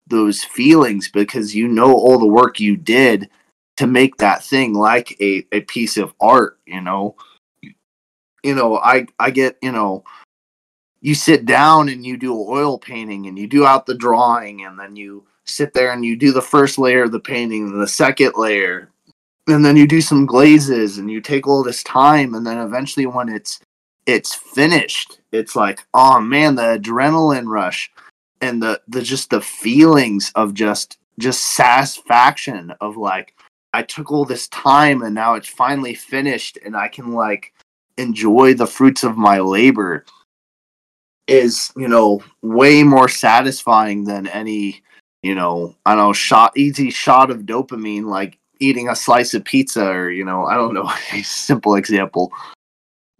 those feelings because you know all the work you did to make that thing like a, a piece of art you know? You know i i get you know you sit down and you do oil painting and you do out the drawing and then you sit there and you do the first layer of the painting and the second layer and then you do some glazes and you take all this time and then eventually when it's it's finished. It's like oh man the adrenaline rush and the the just the feelings of just just satisfaction of like i took all this time and now it's finally finished and i can like enjoy the fruits of my labor is you know way more satisfying than any you know i don't know shot easy shot of dopamine like eating a slice of pizza or you know i don't know a simple example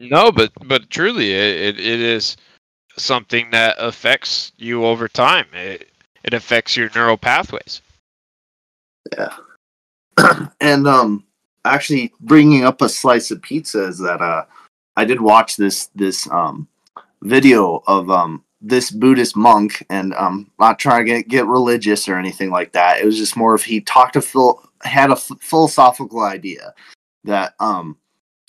No, but but truly, it, it, it is something that affects you over time. It it affects your neural pathways. Yeah, and um actually bringing up a slice of pizza is that uh i did watch this this um video of um this buddhist monk and um not trying to get, get religious or anything like that it was just more of he talked to phil had a f- philosophical idea that um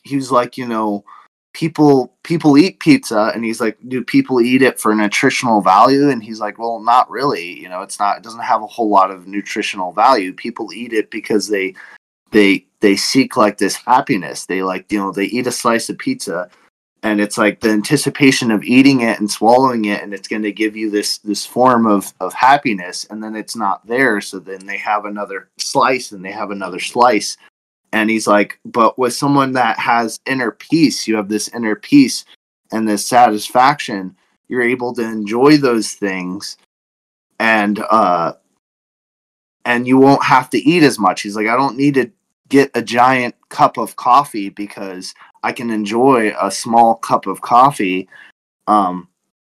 he was like you know people people eat pizza and he's like do people eat it for nutritional value? And he's like well not really you know it's not it doesn't have a whole lot of nutritional value. People eat it because they they they seek like this happiness. They like you know they eat a slice of pizza and it's like the anticipation of eating it and swallowing it and it's going to give you this this form of of happiness and then it's not there so then they have another slice and they have another slice and he's like but with someone that has inner peace you have this inner peace and this satisfaction you're able to enjoy those things and uh and you won't have to eat as much he's like i don't need to get a giant cup of coffee because I can enjoy a small cup of coffee um,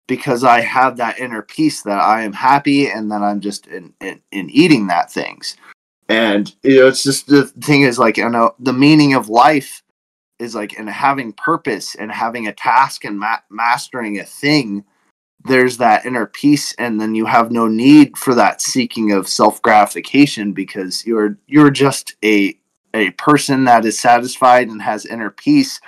because I have that inner peace that I am happy and that I'm just in, in, in eating that things. And you know, it's just the thing is like I know the meaning of life is like and having purpose and having a task and ma- mastering a thing. There's that inner peace, and then you have no need for that seeking of self gratification because you're you're just a a person that is satisfied and has inner peace,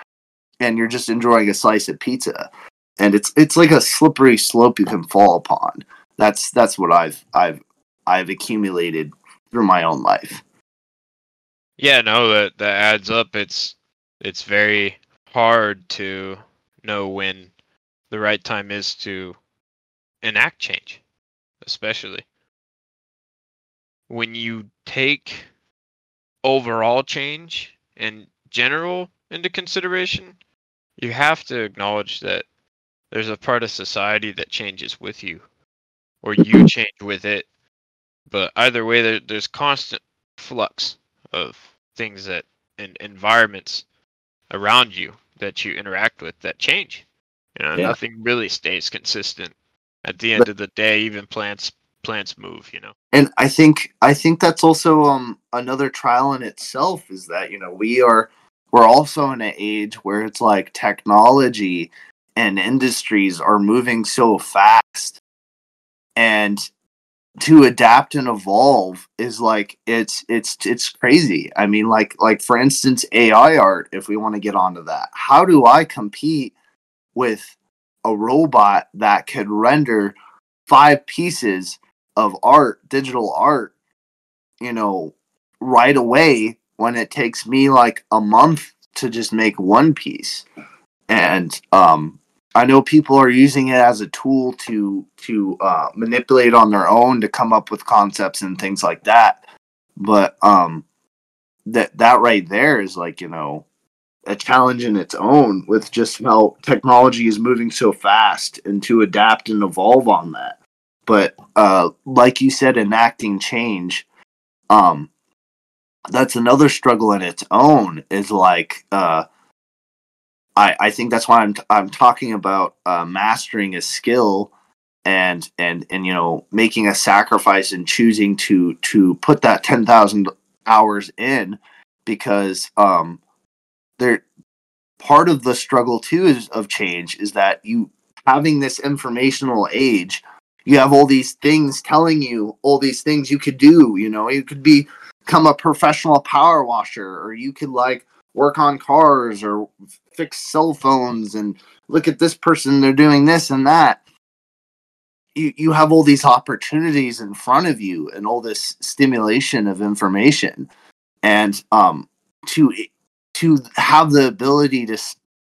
and you're just enjoying a slice of pizza. And it's it's like a slippery slope you can fall upon. That's that's what I've I've I've accumulated through my own life. Yeah, no, that that adds up. It's it's very hard to know when the right time is to enact change, especially when you take overall change and general into consideration. You have to acknowledge that there's a part of society that changes with you, or you change with it. But either way, there, there's constant flux of things that and environments around you that you interact with that change. You know, Yeah. nothing really stays consistent. At the end But- of the day, even plants plants move. You know. and I think I think that's also um another trial in itself is that you know we are we're also in an age where it's like technology and industries are moving so fast and to adapt and evolve is like it's it's it's crazy i mean like like for instance ai art if we want to get onto that how do i compete with a robot that could render five pieces of art, digital art, you know, right away when it takes me like a month to just make one piece. And um I know people are using it as a tool to to uh, manipulate on their own to come up with concepts and things like that. But um that that right there is like, you know, a challenge in its own with just how technology is moving so fast and to adapt and evolve on that but uh, like you said, enacting change, um, that's another struggle in its own. Is like uh, I I think that's why I'm I'm talking about uh, mastering a skill and and and you know making a sacrifice and choosing to to put that ten thousand hours in because um there part of the struggle too is of change is that you having this informational age you have all these things telling you all these things you could do you know? You could be become a professional power washer or you could like work on cars or fix cell phones and look at this person they're doing this and that. You you have all these opportunities in front of you and all this stimulation of information. And um to to have the ability to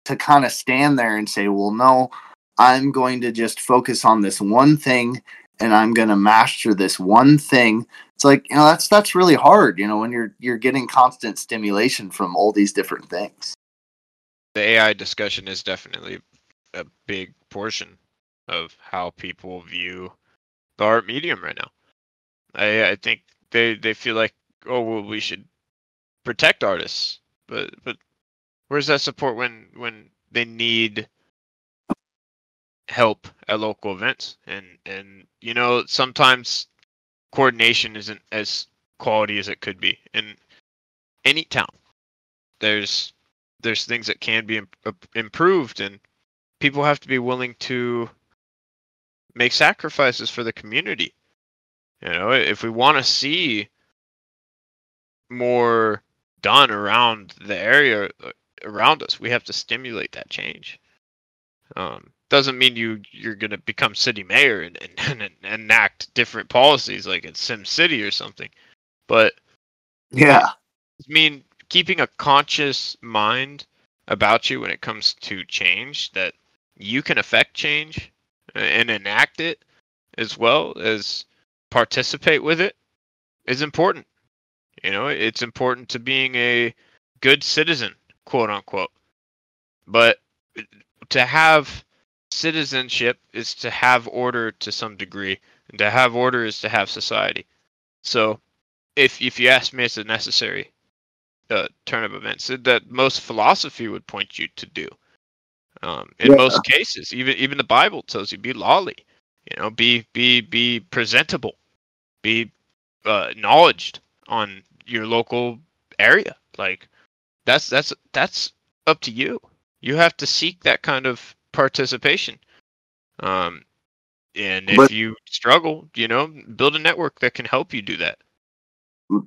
to kind of stand there and say well no I'm going to just focus on this one thing and I'm going to master this one thing. It's like, you know, that's that's really hard, you know, when you're you're getting constant stimulation from all these different things. the AI discussion is definitely a big portion of how people view the art medium right now. I I think they they feel like oh well we should protect artists, but but where's that support when when they need help at local events. And and you know sometimes coordination isn't as quality as it could be in any town. There's there's things that can be im- improved and people have to be willing to make sacrifices for the community. You know if we want to see more done around the area uh, around us we have to stimulate that change. Um, doesn't mean you you're going to become city mayor and, and, and enact different policies like in sim city or something but Yeah. I mean, keeping a conscious mind about you when it comes to change, that you can affect change and enact it as well as participate with it is important. You know, it's important to being a good citizen, quote unquote. But to have citizenship is to have order to some degree, and to have order is to have society. So, if if you ask me, is it necessary? uh, turn of events that most philosophy would point you to do. Um, in Yeah. most cases, even even the Bible tells you be lawly, you know, be be be presentable, be uh, acknowledged on your local area. Like that's that's that's up to you. You have to seek that kind of participation. Um, and if But- you struggle, you know, build a network that can help you do that.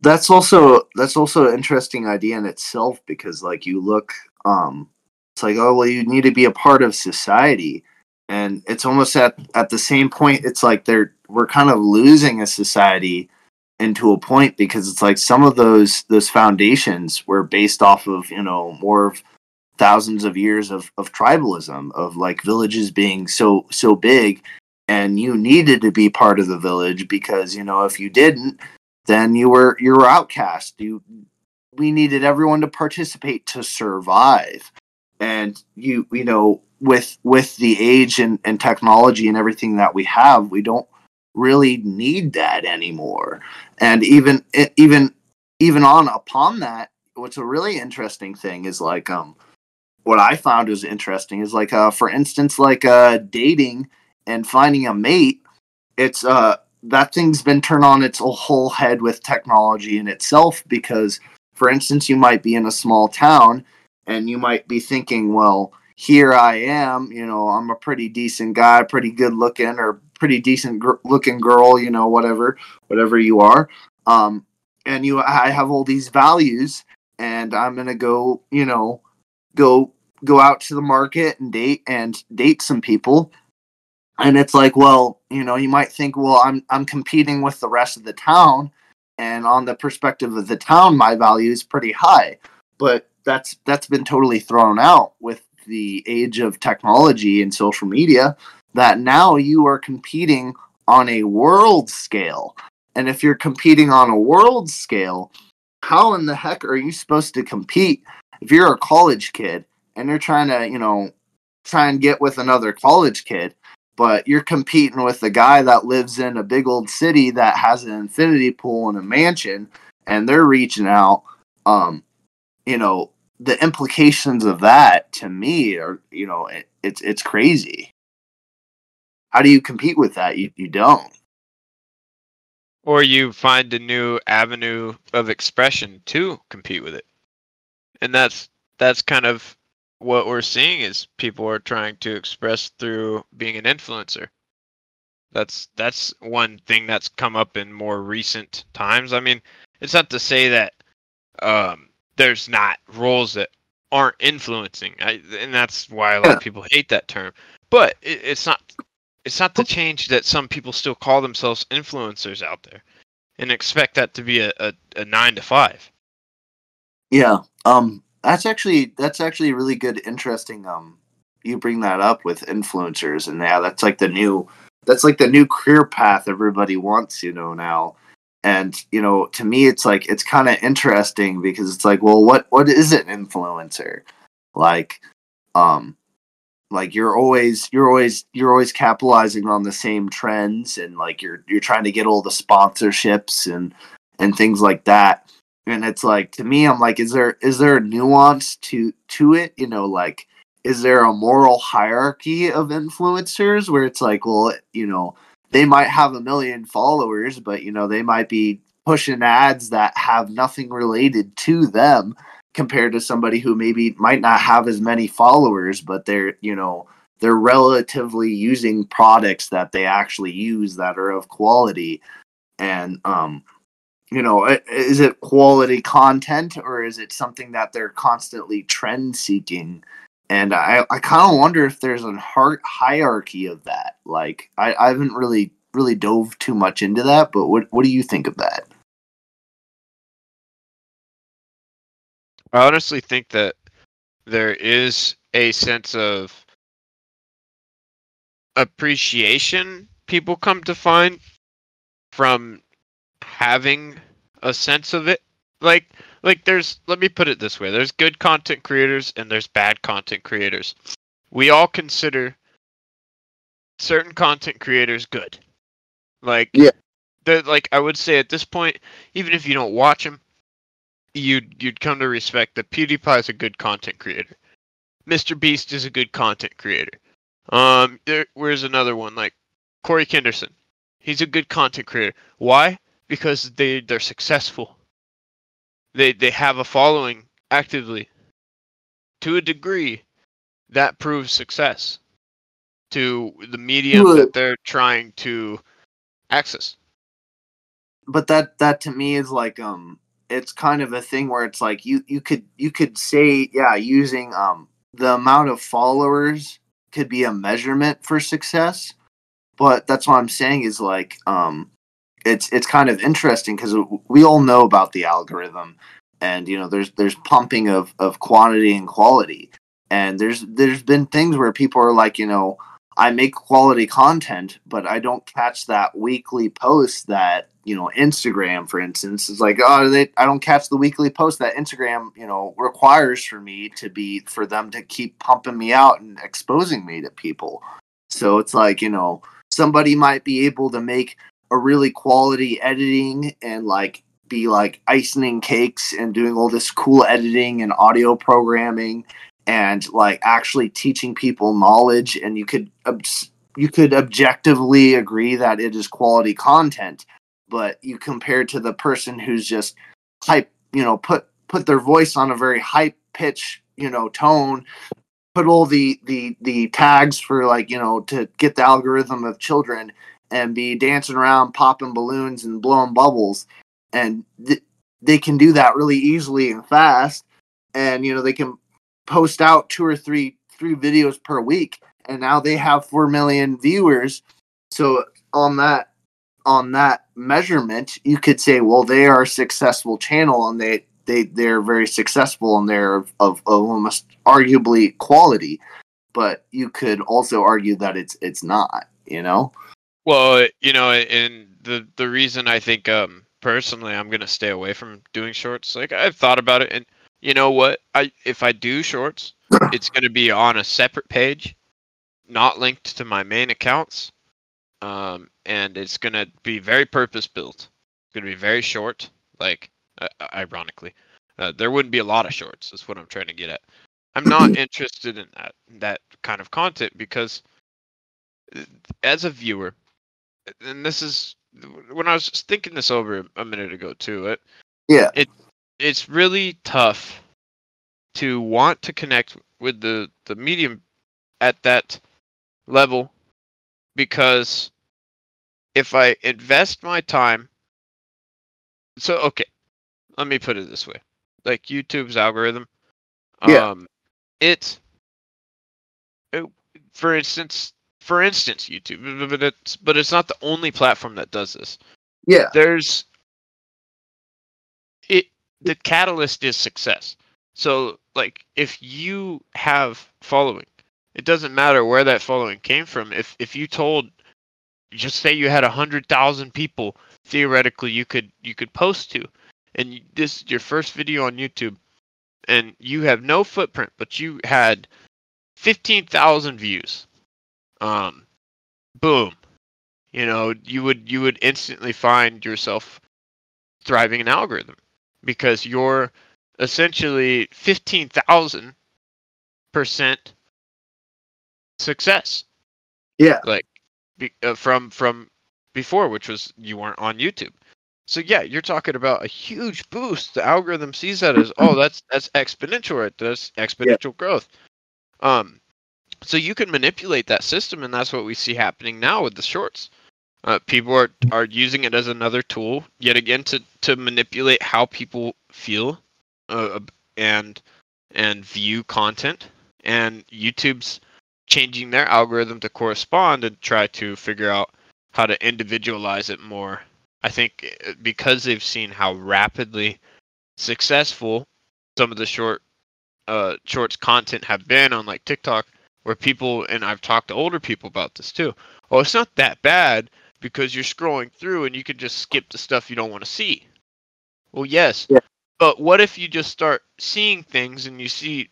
that's also that's also an interesting idea in itself because like you look um it's like oh well you need to be a part of society and it's almost at at the same point it's like they're we're kind of losing a society into a point because it's like some of those those foundations were based off of you know more of thousands of years of of tribalism of like villages being so so big and you needed to be part of the village because you know if you didn't then you were you were outcast. You we needed everyone to participate to survive. And you you know with with the age and, and technology and everything that we have, we don't really need that anymore. And even even even on upon that, what's a really interesting thing is like um what I found was interesting is like uh for instance like uh dating and finding a mate, it's uh that thing's been turned on its whole head with technology in itself because for instance you might be in a small town and you might be thinking well here i am you know i'm a pretty decent guy pretty good looking or pretty decent gr- looking girl you know whatever whatever you are um and you i have all these values and i'm gonna go you know go go out to the market and date and date some people. And it's like well you know you might think well i'm i'm competing with the rest of the town and on the perspective of the town my value is pretty high. But that's that's been totally thrown out with the age of technology and social media that now you are competing on a world scale. And if you're competing on a world scale how in the heck are you supposed to compete? If you're a college kid and you're trying to you know try and get with another college kid but you're competing with a guy that lives in a big old city that has an infinity pool and a mansion and they're reaching out um you know the implications of that to me are you know it, it's it's crazy. How do you compete with that? You, you don't. Or you find a new avenue of expression to compete with it. And that's that's kind of what we're seeing is people are trying to express through being an influencer. That's that's one thing that's come up in more recent times. I mean, it's not to say that um, there's not roles that aren't influencing, I, and that's why a lot of people hate that term. But it, it's not it's not to change that some people still call themselves influencers out there and expect that to be a, a, a nine to five. Yeah. Um that's actually that's actually really good interesting um you bring that up with influencers and yeah that's like the new that's like the new career path everybody wants, you know, now. And you know, to me it's like it's kind of interesting because it's like, well, what what is an influencer? Like um like you're always you're always you're always capitalizing on the same trends and like you're you're trying to get all the sponsorships and and things like that and it's like to me i'm like is there is there a nuance to to it? You know like is there a moral hierarchy of influencers where it's like well you know they might have a million followers but you know they might be pushing ads that have nothing related to them compared to somebody who maybe might not have as many followers but they're you know they're relatively using products that they actually use that are of quality. And um you know is it quality content or is it something that they're constantly trend seeking? And i i kind of wonder if there's a hierarchy of that. Like i i haven't really really dove too much into that but what what do you think of that? I honestly think that there is a sense of appreciation people come to find from having a sense of it. Like like there's let me put it this way. There's good content creators and there's bad content creators. We all consider certain content creators good. Like Yeah. like I would say at this point even if you don't watch them you'd you'd come to respect that PewDiePie is a good content creator. Mr. Beast is a good content creator. Um, there, where's another one like Corey Kinderson? He's a good content creator. Why? Because they they're successful. They they have a following actively. To a degree, that proves success to the medium that they're trying to access. but that that to me is like um it's kind of a thing where it's like you you could you could say yeah using um the amount of followers could be a measurement for success but that's what i'm saying is like um it's it's kind of interesting because we all know about the algorithm and you know there's there's pumping of of quantity and quality and there's there's been things where people are like you know I make quality content, but I don't catch that weekly post that you know Instagram, for instance, is like, oh, they, I don't catch the weekly post that Instagram, you know, requires for me to be for them to keep pumping me out and exposing me to people. So it's like you know somebody might be able to make a really quality editing and like be like icing cakes and doing all this cool editing and audio programming and like actually teaching people knowledge and you could you could objectively agree that it is quality content but you compare to the person who's just hype you know put put their voice on a very high pitch you know tone put all the the the tags for like you know to get the algorithm of children and be dancing around popping balloons and blowing bubbles. And th- they can do that really easily and fast. And you know they can post out two or three three videos per week. And now they have 4 million viewers. So on that on that measurement you could say well they are a successful channel and they they they're very successful and they're of, of, of almost arguably quality. But you could also argue that it's it's not you know Well, you know, and the the reason I think um personally I'm gonna stay away from doing shorts, like I've thought about it, and you know what, I if I do shorts, it's gonna be on a separate page, not linked to my main accounts, um, and it's gonna be very purpose built. It's gonna be very short, like uh, ironically, uh, there wouldn't be a lot of shorts. Is what I'm trying to get at. I'm not interested in that that kind of content because uh, as a viewer and this is when I was thinking this over a minute ago too. It yeah it it's really tough to want to connect with the the medium at that level because if I invest my time so okay let me put it this way like YouTube's algorithm Yeah. um it, it for instance for instance YouTube but it's but it's not the only platform that does this. Yeah. There's it the catalyst is success. So like if you have following it doesn't matter where that following came from. If if you told just say you had a hundred thousand people theoretically you could you could post to and this is your first video on youtube and you have no footprint but you had 15000 views um boom you know you would you would instantly find yourself thriving an algorithm because you're essentially 15,000 percent success. Yeah. Like be, uh, from from before which was you weren't on YouTube. So yeah you're talking about a huge boost. The algorithm sees that as oh that's that's exponential right? That's exponential growth. Um so you can manipulate that system and that's what we see happening now with the shorts. Uh, people are are using it as another tool yet again to to manipulate how people feel uh, and and view content. And YouTube's changing their algorithm to correspond and try to figure out how to individualize it more. I think uh, because they've seen how rapidly successful some of the short uh shorts content have been on like TikTok where people and I've talked to older people about this too. Oh, it's not that bad because you're scrolling through and you can just skip the stuff you don't want to see. Well, yes. Yeah. But what if you just start seeing things and you see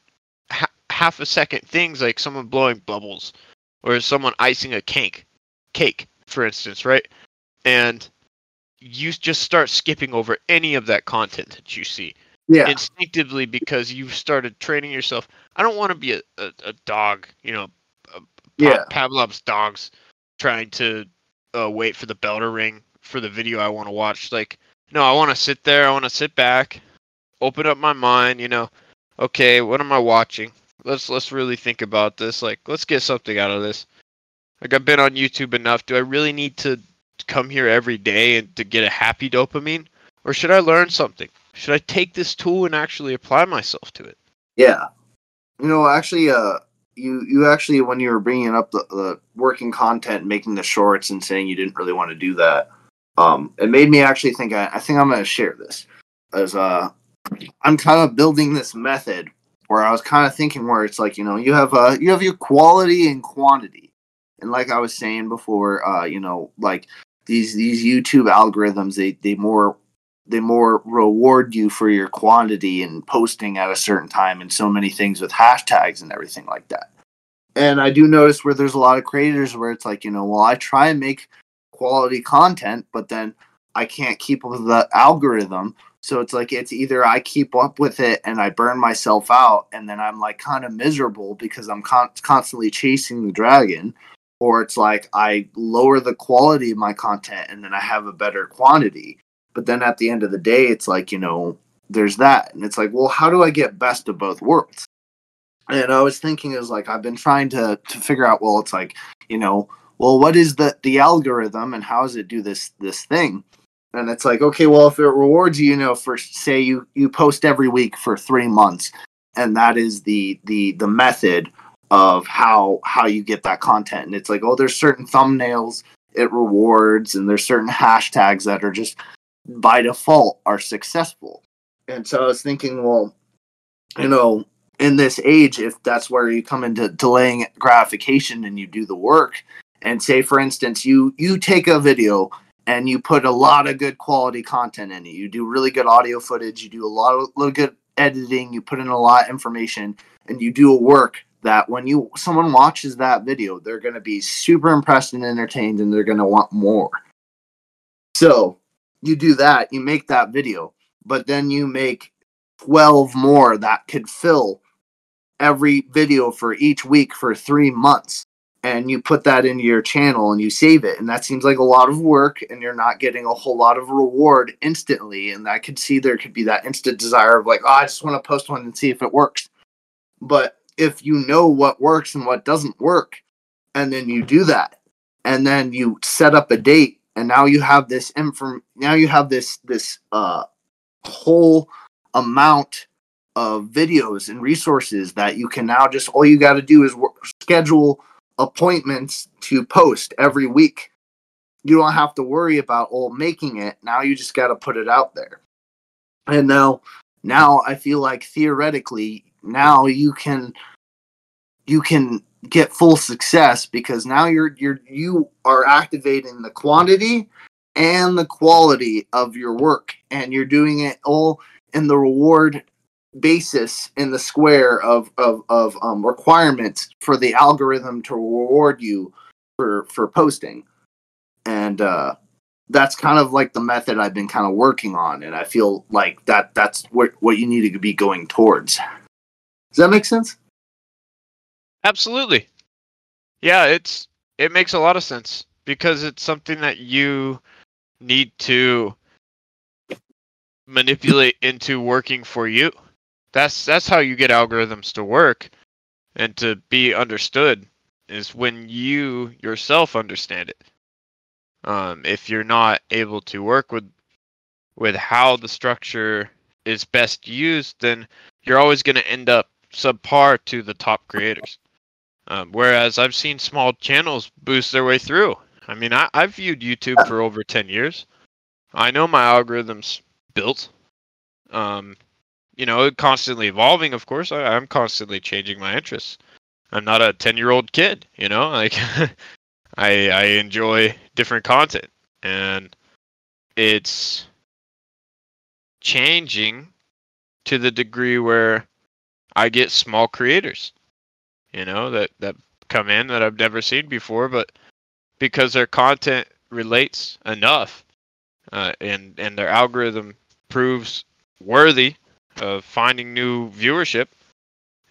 ha- half a second things like someone blowing bubbles or someone icing a cake, cake, for instance, right? And you just start skipping over any of that content that you see Yeah. instinctively because you've started training yourself. I don't want to be a, a, a dog, you know, a, Yeah. Pavlov's dogs trying to uh, wait for the bell to ring for the video I want to watch. Like, no, I want to sit there. I want to sit back, open up my mind. You know, okay, what am I watching? Let's let's really think about this. Like, let's get something out of this. Like, I've been on YouTube enough. Do I really need to come here every day and to get a happy dopamine, or should I learn something? Should I take this tool and actually apply myself to it? Yeah. You know, actually, uh, you you actually when you were bringing up the, the working content, making the shorts, and saying you didn't really want to do that, um, it made me actually think. I, I think I'm going to share this as uh, I'm kind of building this method where I was kind of thinking where it's like you know you have uh you have your quality and quantity, and like I was saying before, uh, you know, like these these YouTube algorithms, they they more they more reward you for your quantity and posting at a certain time and so many things with hashtags and everything like that. And I do notice where there's a lot of creators where it's like, you know, well, I try and make quality content, but then I can't keep up with the algorithm. So it's like it's either I keep up with it and I burn myself out and then I'm like kind of miserable because I'm con- constantly chasing the dragon or it's like I lower the quality of my content and then I have a better quantity but then at the end of the day it's like you know there's that. And it's like well how do i get best of both worlds? And i was thinking is like i've been trying to to figure out well it's like you know well what is the the algorithm and how does it do this this thing? And it's like okay well if it rewards you you know for say you you post every week for three months and that is the the the method of how how you get that content. And it's like oh there's certain thumbnails it rewards and there's certain hashtags that are just by default are successful. And so I was thinking, well, you know, in this age, if that's where you come into delaying gratification and you do the work, and say for instance, you you take a video and you put a lot of good quality content in it. You do really good audio footage, you do a lot of little good editing, you put in a lot of information, and you do a work that when you someone watches that video, they're gonna be super impressed and entertained and they're gonna want more. So you do that, you make that video, but then you make 12 more that could fill every video for each week for three months. And you put that into your channel and you save it. And that seems like a lot of work, and you're not getting a whole lot of reward instantly. And I could see there could be that instant desire of like, oh, I just want to post one and see if it works. But if you know what works and what doesn't work, and then you do that, and then you set up a date and now you have this inform now you have this this uh whole amount of videos and resources that you can now just all you got to do is work, schedule appointments to post every week. You don't have to worry about all making it. Now you just got to put it out there. And now now i feel like theoretically now you can you can get full success because now you're you're you are activating the quantity and the quality of your work and you're doing it all in the reward basis in the square of of, of um, requirements for the algorithm to reward you for for posting. And uh that's kind of like the method I've been kind of working on and I feel like that that's what what you need to be going towards. Does that make sense Absolutely. Yeah, it's it makes a lot of sense because it's something that you need to manipulate into working for you. That's that's how you get algorithms to work and to be understood is when you yourself understand it. Um, if you're not able to work with with how the structure is best used, then you're always going to end up subpar to the top creators. Um, whereas I've seen small channels boost their way through. I mean, I, I've viewed YouTube for over 10 years. I know my algorithm's built. Um, you know, constantly evolving, of course. I, I'm constantly changing my interests. I'm not a 10 year old kid, you know, like I, I enjoy different content and it's changing to the degree where I get small creators you know, that that come in that I've never seen before, but because their content relates enough, uh, and and their algorithm proves worthy of finding new viewership,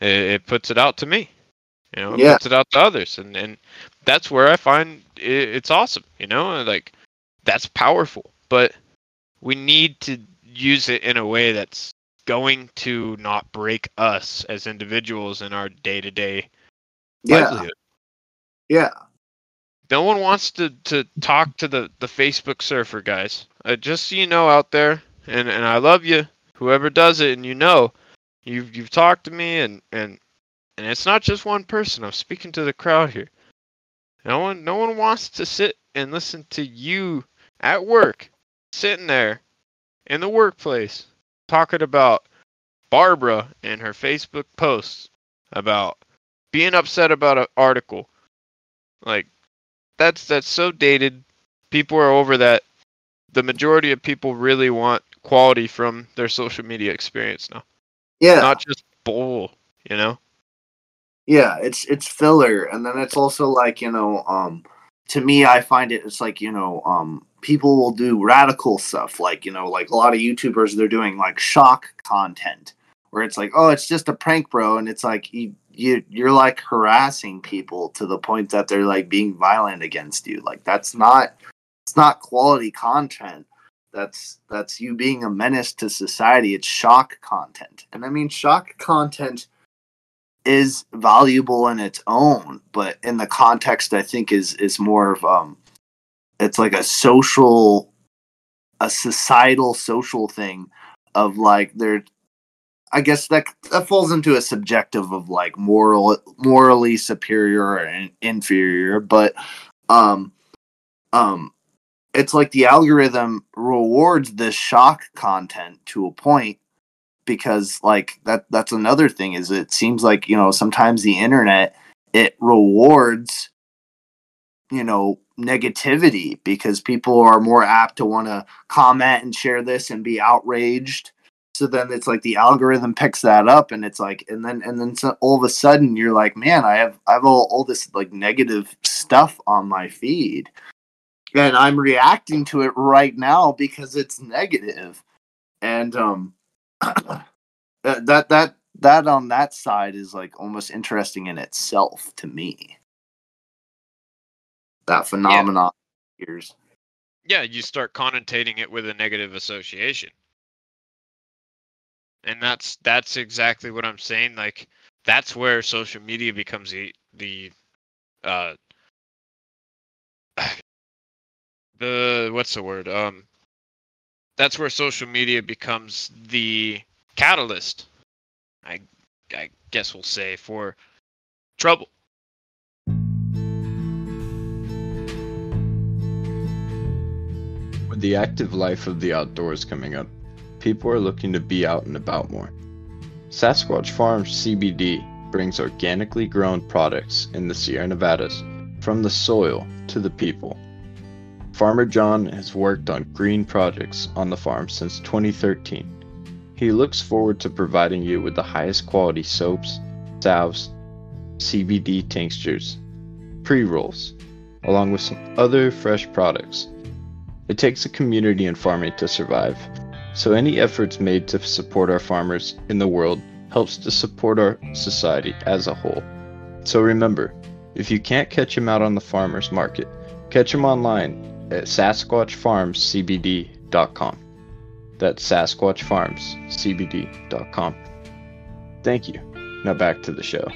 it, it puts it out to me. You know, it Yeah. puts it out to others, and and that's where I find it, it's awesome. You know, like that's powerful, but we need to use it in a way that's going to not break us as individuals in our day to day Yeah. livelihood. Yeah. No one wants to, to talk to the, the Facebook surfer guys. Uh, just so you know out there, and, and I love you, whoever does it, and you know, you've you've talked to me, and, and and it's not just one person. I'm speaking to the crowd here. No one no one wants to sit and listen to you at work, sitting there in the workplace, talking about Barbara and her Facebook posts about being upset about an article. Like that's that's so dated. People are over that. The majority of people really want quality from their social media experience now, Yeah. not just bull. You know? yeah it's it's filler and then it's also like you know um to me i find it it's like you know um people will do radical stuff like you know like a lot of youtubers they're doing like shock content where it's like oh it's just a prank bro and it's like you, you you're like harassing people to the point that they're like being violent against you. Like that's not it's not quality content. That's that's you being a menace to society. It's shock content. And i mean shock content is valuable in its own, but in the context, I think is is more of um, it's like a social, a societal social thing of like there. I guess that that falls into a subjective of like moral, morally superior and inferior, but um, um, it's like the algorithm rewards this shock content to a point because like that that's another thing is it seems like you know sometimes the internet it rewards you know negativity because people are more apt to want to comment and share this and be outraged. So then it's like the algorithm picks that up and it's like and then and then so all of a sudden you're like man i have i have all, all this like negative stuff on my feed. And i'm reacting to it right now because it's negative. And um that that that that on that side is like almost interesting in itself to me. That phenomenon. Years. Yeah, you start connotating it with a negative association. And that's that's exactly what I'm saying. Like that's where social media becomes the the uh the what's the word? Um that's where social media becomes the catalyst. I I guess we'll say for trouble. The active life of the outdoors coming up, people are looking to be out and about more. Sasquatch Farms CBD brings organically grown products in the Sierra Nevadas from the soil to the people. Farmer John has worked on green projects on the farm since 2013. He looks forward to providing you with the highest quality soaps, salves, CBD tinctures, pre rolls, along with some other fresh products. It takes a community in farming to survive, so any efforts made to support our farmers in the world helps to support our society as a whole. So remember, if you can't catch him out on the farmers market, catch him online at sasquatchfarmscbd.com. That's sasquatchfarmscbd.com. Thank you. Now back to the show.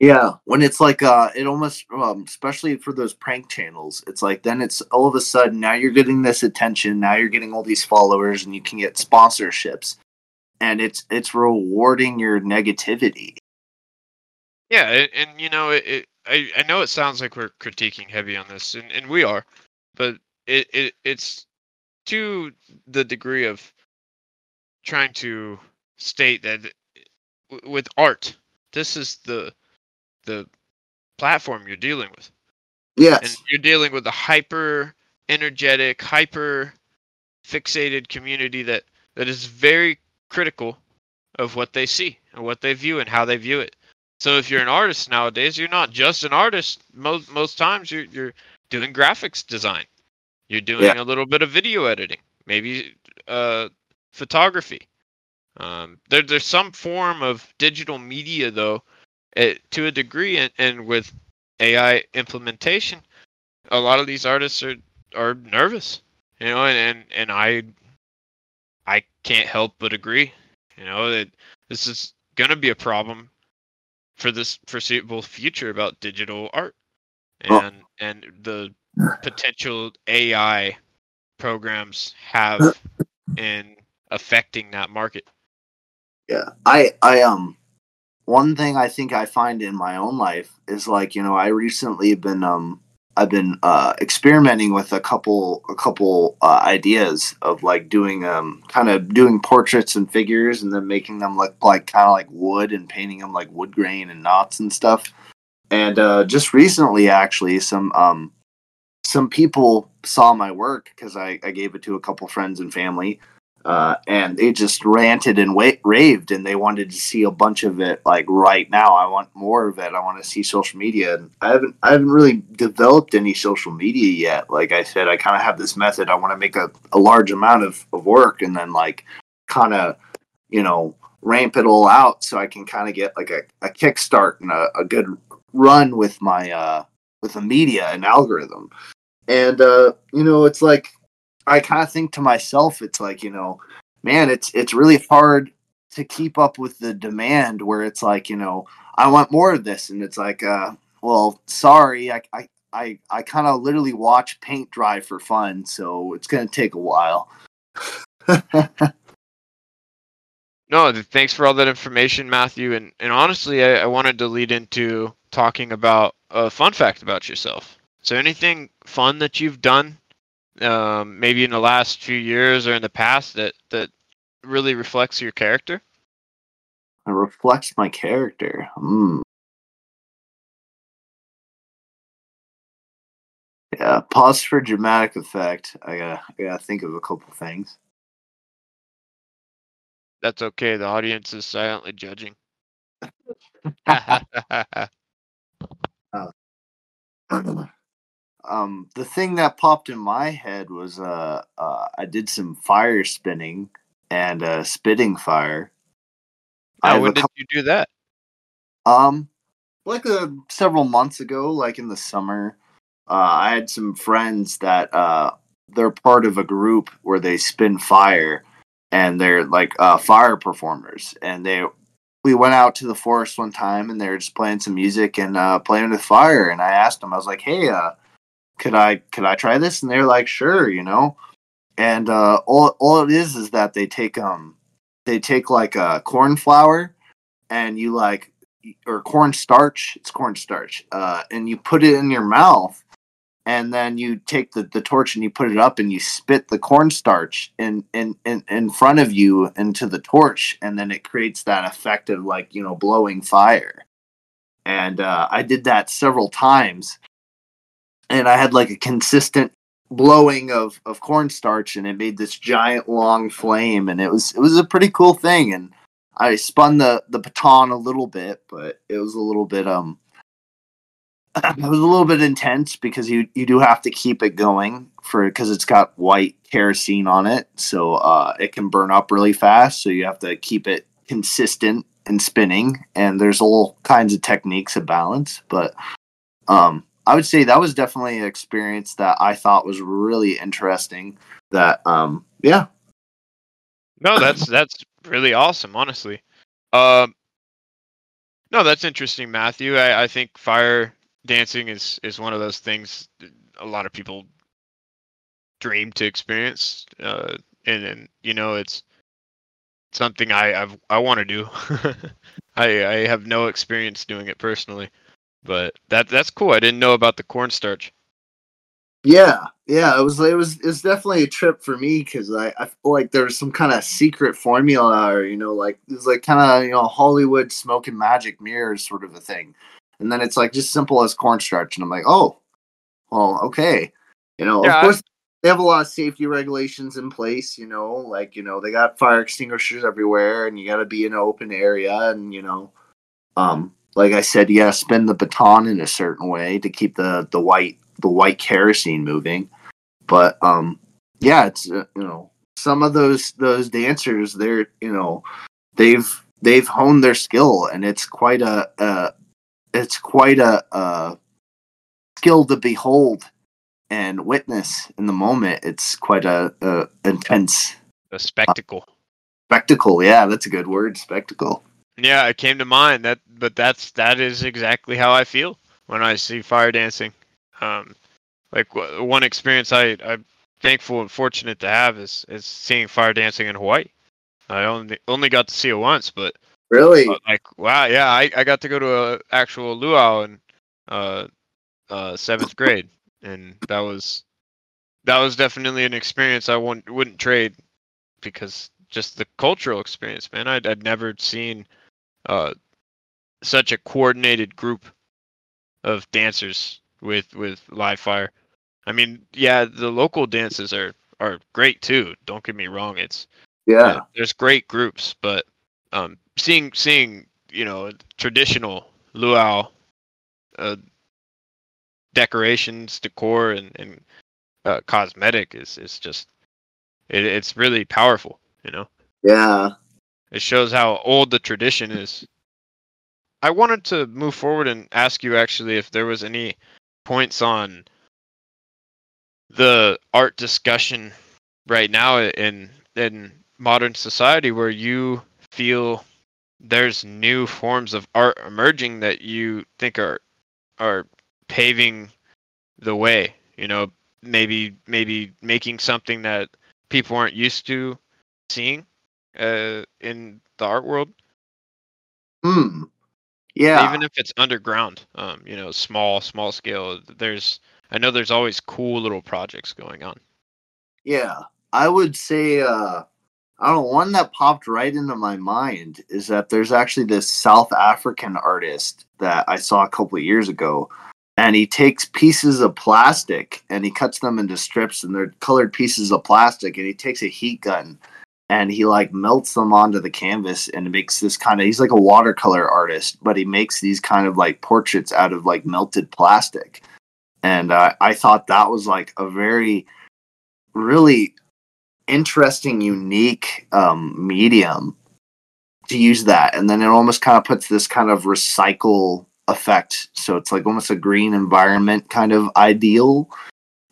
Yeah, when it's like uh it almost um especially for those prank channels, it's like then it's all of a sudden now you're getting this attention, now you're getting all these followers and you can get sponsorships. And it's it's rewarding your negativity. Yeah, and, and you know, it, it I, I know it sounds like we're critiquing heavy on this, and, and we are, but it, it it's to the degree of trying to state that with art, this is the the platform you're dealing with, and Yes. you're dealing with a hyper energetic, hyper fixated community that that is very critical of what they see and what they view and how they view it. So if you're an artist nowadays, you're not just an artist. Most most times you're you're doing graphics design. You're doing Yeah. a little bit of video editing. maybe uh, photography. Um, there, there's some form of digital media though, it, to a degree, and, and with AI implementation, a lot of these artists are are nervous, you know, and and, and I I can't help but agree, you know, that this is going to be a problem for this foreseeable future about digital art and oh. and the potential AI programs have in affecting that market. Yeah, I I um one thing I think I find in my own life is like you know I recently been um I've been uh, experimenting with a couple a couple uh, ideas of like doing um kind of doing portraits and figures and then making them look like kind of like wood and painting them like wood grain and knots and stuff. And uh, just recently, actually, some um some people saw my work because I, I gave it to a couple friends and family uh, and they just ranted and wa- raved and they wanted to see a bunch of it like right now. I want more of it. I want to see social media. And i haven't i haven't really developed any social media yet. Like i said i kind of have this method. I want to make a, a large amount of, of work and then like kind of you know ramp it all out so i can kind of get like a, a kickstart and a, a good run with my uh with the media and algorithm. And uh you know it's like I kind of think to myself, it's like you know, man, it's it's really hard to keep up with the demand. Where it's like you know, I want more of this, and it's like, uh, well, sorry, I I I, I kind of literally watch paint dry for fun, so it's gonna take a while. no, thanks for all that information, Matthew. And and honestly, I, I wanted to lead into talking about a fun fact about yourself. So, anything fun that you've done um, maybe in the last few years or in the past that that really reflects your character? It reflects my character. Hmm. Yeah, pause for dramatic effect. I gotta, I gotta think of a couple things. That's okay. The audience is silently judging. uh, um, the thing that popped in my head was uh, uh, I did some fire spinning and uh, spitting fire. How when did couple, you do that? Um, like uh, several months ago, like in the summer. Uh, I had some friends that uh, they're part of a group where they spin fire, and they're like uh, fire performers, and they we went out to the forest one time and they were just playing some music and uh, playing with fire. And I asked them, I was like, "Hey, uh, could I could I try this? And they're like, sure, you know. And uh, all all it is is that they take um they take like a corn flour and you like or corn starch it's corn starch uh, and you put it in your mouth and then you take the, the torch and you put it up and you spit the cornstarch in, in in in front of you into the torch and then it creates that effect of like you know blowing fire and uh, i did that several times and I had like a consistent blowing of of cornstarch and it made this giant long flame and it was it was a pretty cool thing and I spun the the baton a little bit but it was a little bit um it was a little bit intense because you you do have to keep it going for because it's got white kerosene on it so uh it can burn up really fast so you have to keep it consistent and spinning and there's all kinds of techniques of balance but um I would say that was definitely an experience that I thought was really interesting. That um yeah. No, that's that's really awesome, honestly. Um no, that's interesting, Matthew. I, I think fire dancing is is one of those things a lot of people dream to experience. Uh and, and you know it's something I I've, I want to do. I I have no experience doing it personally. But that that's cool. I didn't know about the cornstarch. Yeah, yeah, it was it was it's definitely a trip for me because I, I feel like there's some kind of secret formula or you know like it's like kind of you know Hollywood smoke and magic mirrors sort of a thing, and then it's like just simple as cornstarch, and I'm like, oh, well, okay, you know, yeah, of course. I- they have a lot of safety regulations in place, you know, like, you know, they got fire extinguishers everywhere and you got to be in an open area and, you know, um, like I said, yeah, spin the baton in a certain way to keep the the white the white kerosene moving. But um, yeah, it's uh, you know some of those those dancers, they're you know, they've they've honed their skill, and it's quite a, a it's quite a, a skill to behold and witness in the moment. It's quite a, a intense A spectacle. spectacle. Yeah, that's a good word, spectacle. Yeah, it came to mind that, but that's that is exactly how I feel when I see fire dancing. Um, like w- one experience I I'm thankful and fortunate to have is is seeing fire dancing in Hawaii. I only only got to see it once, but Really? uh, like wow, yeah, I, I got to go to a actual luau in uh uh seventh grade, and that was that was definitely an experience I wouldn't wouldn't trade because just the cultural experience, man. I'd I'd never seen uh such a coordinated group of dancers with with live fire. I mean, yeah, the local dances are are great too. Don't get me wrong. It's yeah. uh, there's great groups, but um, seeing seeing you know traditional luau uh, decorations, decor, and and uh, cosmetic is is just it, it's really powerful. You know, Yeah. It shows how old the tradition is. I wanted to move forward and ask you actually if there was any points on the art discussion right now in in modern society where you feel there's new forms of art emerging that you think are are paving the way you know maybe maybe making something that people aren't used to seeing uh, in the art world Hmm. Yeah. even if it's underground um you know small small scale there's i know there's always cool little projects going on Yeah, I would say uh I don't know, one that popped right into my mind is that there's actually this South African artist that I saw a couple of years ago and he takes pieces of plastic and he cuts them into strips and they're colored pieces of plastic and he takes a heat gun and he like melts them onto the canvas and makes this kind of he's like a watercolor artist but he makes these kind of like portraits out of like melted plastic. And uh, i thought that was like a very really interesting, unique um, medium to use that, and then it almost kind of puts this kind of recycle effect. So it's like almost a green environment kind of ideal,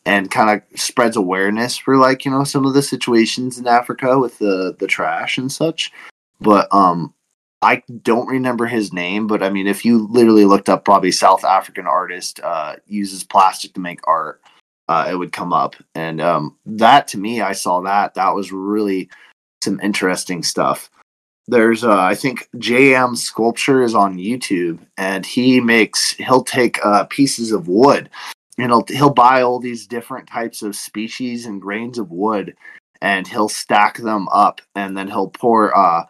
and kind of spreads awareness for like you know some of the situations in Africa with the the trash and such. But um, I don't remember his name, but I mean, if you literally looked up probably South African artist uh, uses plastic to make art uh, it would come up. And um, that to me, I saw that. That was really some interesting stuff. There's, uh, I think, JM Sculpture is on YouTube, and he makes, he'll take uh, pieces of wood and he'll, he'll buy all these different types of species and grains of wood and he'll stack them up and then he'll pour uh,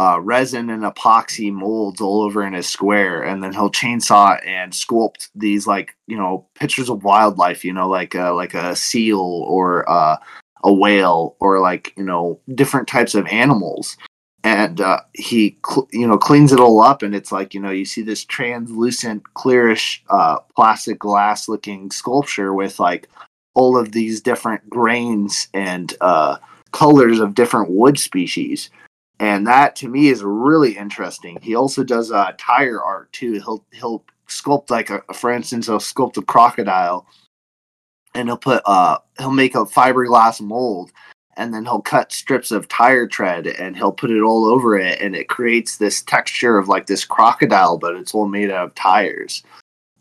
uh, resin and epoxy molds all over in his square, and then he'll chainsaw and sculpt these like you know pictures of wildlife, you know, like a, like a seal or uh, a whale or like you know different types of animals. And uh, he, cl- you know, cleans it all up, and it's like you know you see this translucent, clearish, uh, plastic glass-looking sculpture with like all of these different grains and uh, colors of different wood species and that to me is really interesting. He also does uh, tire art too. He'll he'll sculpt like a, for instance, he'll sculpt a crocodile, and he'll put uh he'll make a fiberglass mold, and then he'll cut strips of tire tread and he'll put it all over it, and it creates this texture of like this crocodile, but it's all made out of tires.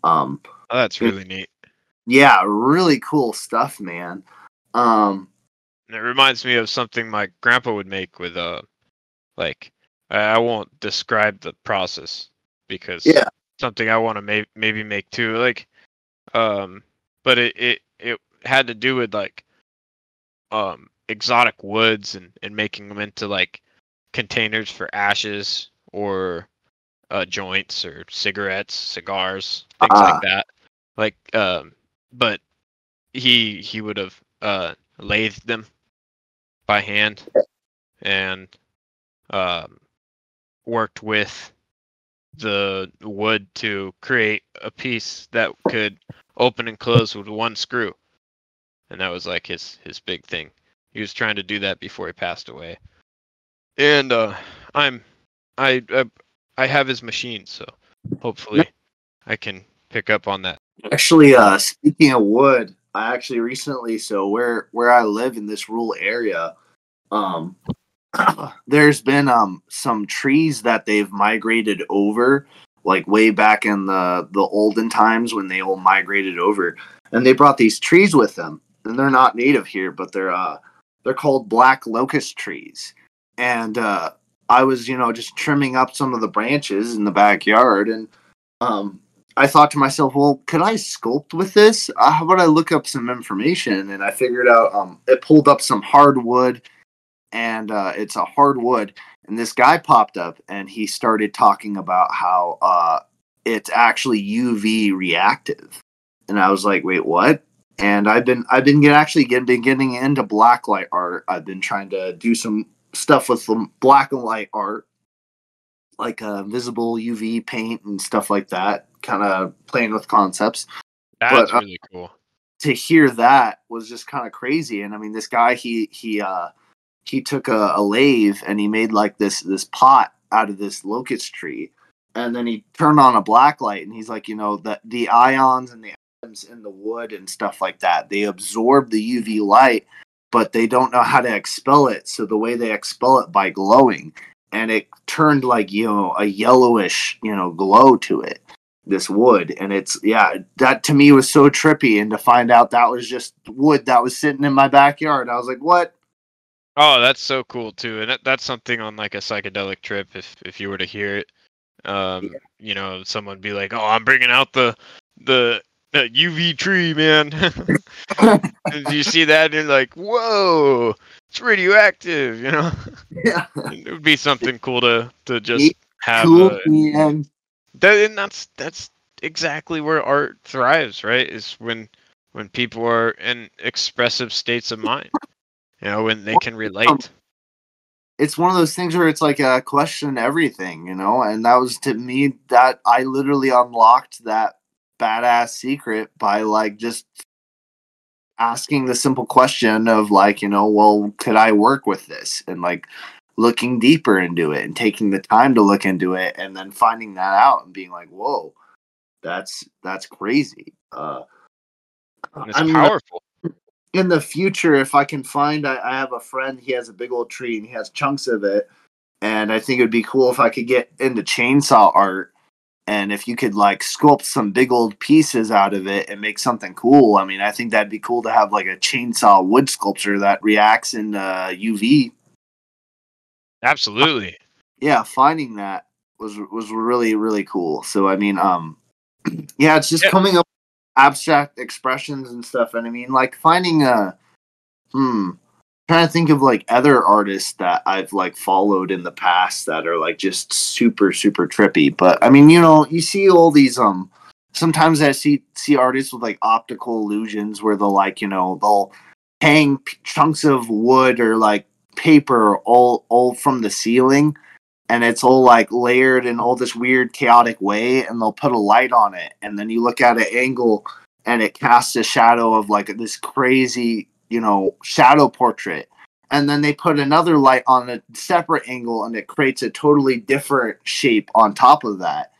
Um, oh, that's really neat yeah, really cool stuff, man. Um, and it reminds me of something my grandpa would make with uh like I I won't describe the process because Yeah. something I want to may- maybe make too like um but it, it it had to do with like um exotic woods and and making them into like containers for ashes or uh joints or cigarettes cigars things Ah. like that. Like um but he he would have uh lathed them by hand and um, worked with the wood to create a piece that could open and close with one screw. And that was like his his big thing he was trying to do that before he passed away. And uh, I'm I, I I have his machine, so hopefully I can pick up on that. Actually, uh, speaking of wood, I actually recently, so where where I live in this rural area, um, there's been um some trees that they've migrated over, like way back in the the olden times when they all migrated over, and they brought these trees with them, and they're not native here, but they're uh they're called black locust trees, and uh, I was you know just trimming up some of the branches in the backyard, and um I thought to myself, well, could I sculpt with this? Uh, how about I look up some information? And I figured out um, it pulled up some hardwood, and uh, it's a hardwood. And this guy popped up, and he started talking about how uh, it's actually UV reactive. And I was like, wait, what? And I've been I've been get, actually get, been getting into blacklight art. I've been trying to do some stuff with some black and white art, like uh, visible UV paint and stuff like that kind of playing with concepts. That's But, uh, cool. To hear that was just kind of crazy. And I mean, this guy he he uh he took a, a lathe and he made like this this pot out of this locust tree, and then he turned on a black light and he's like, you know, the the ions and the in the wood and stuff like that. They absorb the UV light, but they don't know how to expel it. So the way they expel it by glowing, and it turned like you know a yellowish you know glow to it this wood. And it's yeah that to me was so trippy. And to find out that was just wood that was sitting in my backyard. I was like what? Oh, that's so cool too, and that, that's something on like a psychedelic trip. If if you were to hear it, um, you know, someone be like, "Oh, I'm bringing out the the, the UV tree, man." you see that, and you're like, "Whoa, it's radioactive," you know. yeah it would be something cool to to just Neat, have. cool uh, man. that, and that's that's exactly where art thrives, right? Is when when people are in expressive states of mind. You know, when they can relate. it's one of those things where it's like a question everything you know and that was to me that i literally unlocked that badass secret by like just asking the simple question of like you know well could i work with this and like looking deeper into it and taking the time to look into it and then finding that out and being like whoa that's that's crazy uh And it's I mean, powerful. in the future, if I can find, I, I have a friend. He has a big old tree and he has chunks of it, and I think it'd be cool if I could get into chainsaw art. And if you could like sculpt some big old pieces out of it and make something cool, I mean, I think that'd be cool to have like a chainsaw wood sculpture that reacts in uh, UV. Absolutely. Yeah, finding that was was really really cool. So I mean, um, yeah, it's just Yeah. coming up with abstract expressions and stuff. And I mean, like finding a hmm, trying to think of like other artists that I've like followed in the past that are like just super super trippy. But I mean, you know, you see all these um. Sometimes I see see artists with like optical illusions where they'll like you know they'll hang p- chunks of wood or like paper all all from the ceiling and it's all like layered in all this weird chaotic way and they'll put a light on it and then you look at an angle and it casts a shadow of like this crazy you know shadow portrait. And then they put another light on a separate angle and it creates a totally different shape on top of that.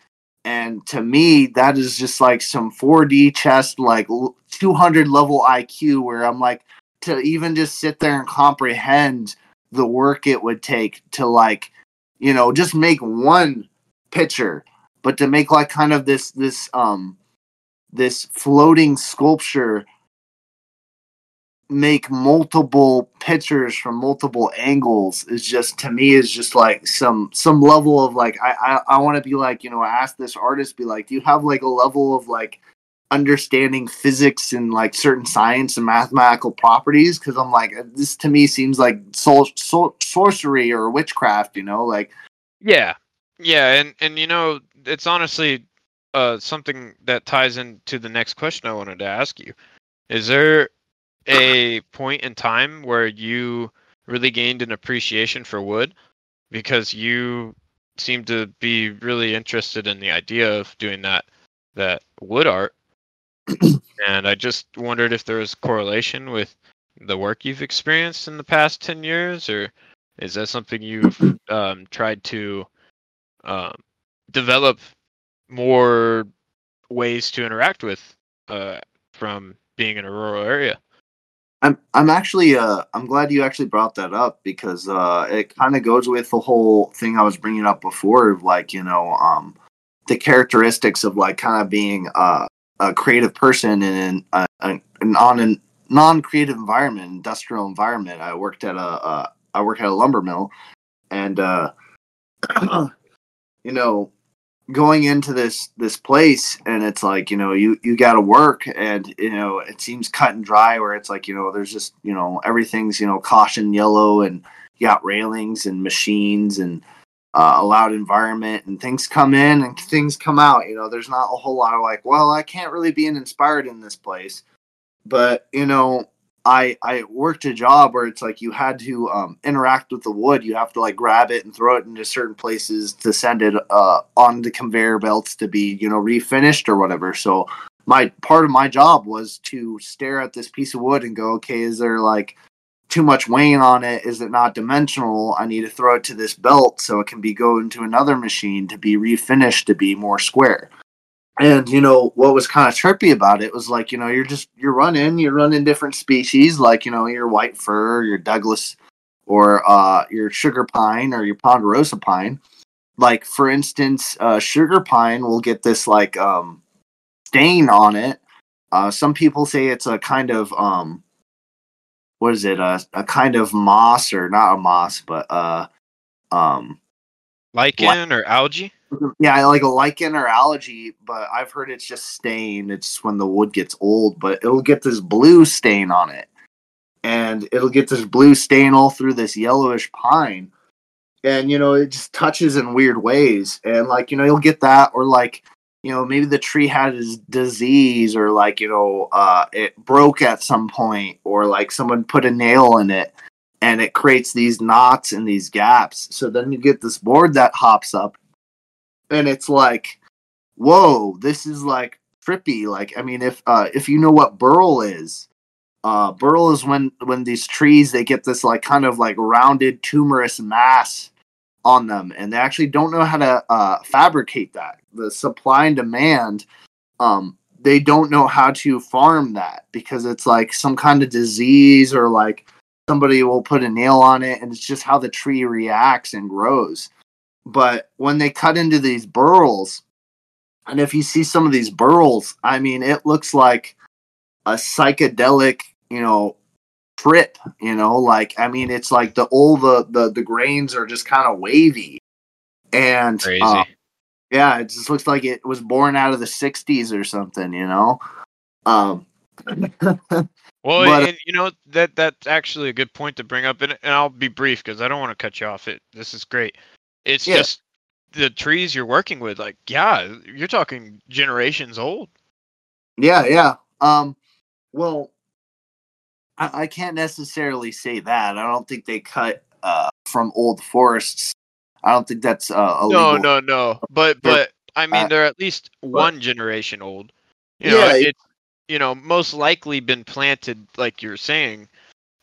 And to me that is just like some 4d chess like 200 level iq where i'm like to even just sit there and comprehend the work it would take to like you know just make one picture but to make like kind of this this um this floating sculpture make multiple pictures from multiple angles is just to me is just like some some level of like i i, I want to be like you know ask this artist be like do you have like a level of like understanding physics and like certain science and mathematical properties because i'm like this to me seems like sorcery or witchcraft you know like Yeah. Yeah, and and you know, it's honestly uh something that ties into the next question I wanted to ask you. Is there a point in time where you really gained an appreciation for wood because you seemed to be really interested in the idea of doing that that wood art. And i just wondered if there was correlation with the work you've experienced in the past 10 years or is that something you've um, tried to um, develop more ways to interact with uh, from being in a rural area I'm I'm actually uh I'm glad you actually brought that up because uh it kind of goes with the whole thing I was bringing up before of like you know um the characteristics of like kind of being uh, a creative person in an, a, an on a non-creative environment, industrial environment. I worked at a uh, I work at a lumber mill, and uh, you know going into this this place and it's like you know you you got to work and you know it seems cut and dry where it's like you know there's just you know everything's you know caution yellow and you got railings and machines and uh, a loud environment and things come in and things come out you know there's not a whole lot of like well i can't really be inspired in this place. But you know I I worked a job where it's like you had to um, interact with the wood. You have to like grab it and throw it into certain places to send it uh, on the conveyor belts to be you know refinished or whatever. So my part of my job was to stare at this piece of wood and go, okay, is there like too much weight on it? Is it not dimensional? I need to throw it to this belt so it can be go into another machine to be refinished to be more square and you know what was kind of trippy about it was like you know you're just you're running you're running different species like you know your white fir your douglas or uh your sugar pine or your ponderosa pine. Like for instance uh sugar pine will get this like um stain on it. Uh some people say it's a kind of um what is it uh, a kind of moss or not a moss but uh um lichen or algae yeah, like a lichen or algae, but I've heard it's just stain. It's when the wood gets old, but it'll get this blue stain on it. And it'll get this blue stain all through this yellowish pine. And, you know, it just touches in weird ways. And, like, you know, you'll get that, or like, you know, maybe the tree had a disease, or like, you know, uh, it broke at some point, or like someone put a nail in it and it creates these knots and these gaps. So then you get this board that hops up and it's like, whoa, this is like trippy. Like, I mean, if uh, if you know what burl is, uh, burl is when when these trees they get this like kind of like rounded tumorous mass on them, and they actually don't know how to uh, fabricate that. The supply and demand, um, they don't know how to farm that because it's like some kind of disease or like somebody will put a nail on it, and it's just how the tree reacts and grows but when they cut into these burls, and if you see some of these burls, I mean, it looks like a psychedelic, you know, trip. You know, like I mean, it's like the all the the, the grains are just kind of wavy, and crazy. Uh, yeah, it just looks like it was born out of the '60s or something. You know. Um, well, but, and, you know that that's actually a good point to bring up, and, and I'll be brief because I don't want to cut you off. It this is great. It's yeah. just the trees you're working with. Like, yeah, you're talking generations old. Yeah, yeah. Um, well, I, I can't necessarily say that. I don't think they cut uh, from old forests. I don't think that's uh, illegal. No, no, no. But but I mean, they're at least one generation old. You know, yeah, it's you know most likely been planted like you're saying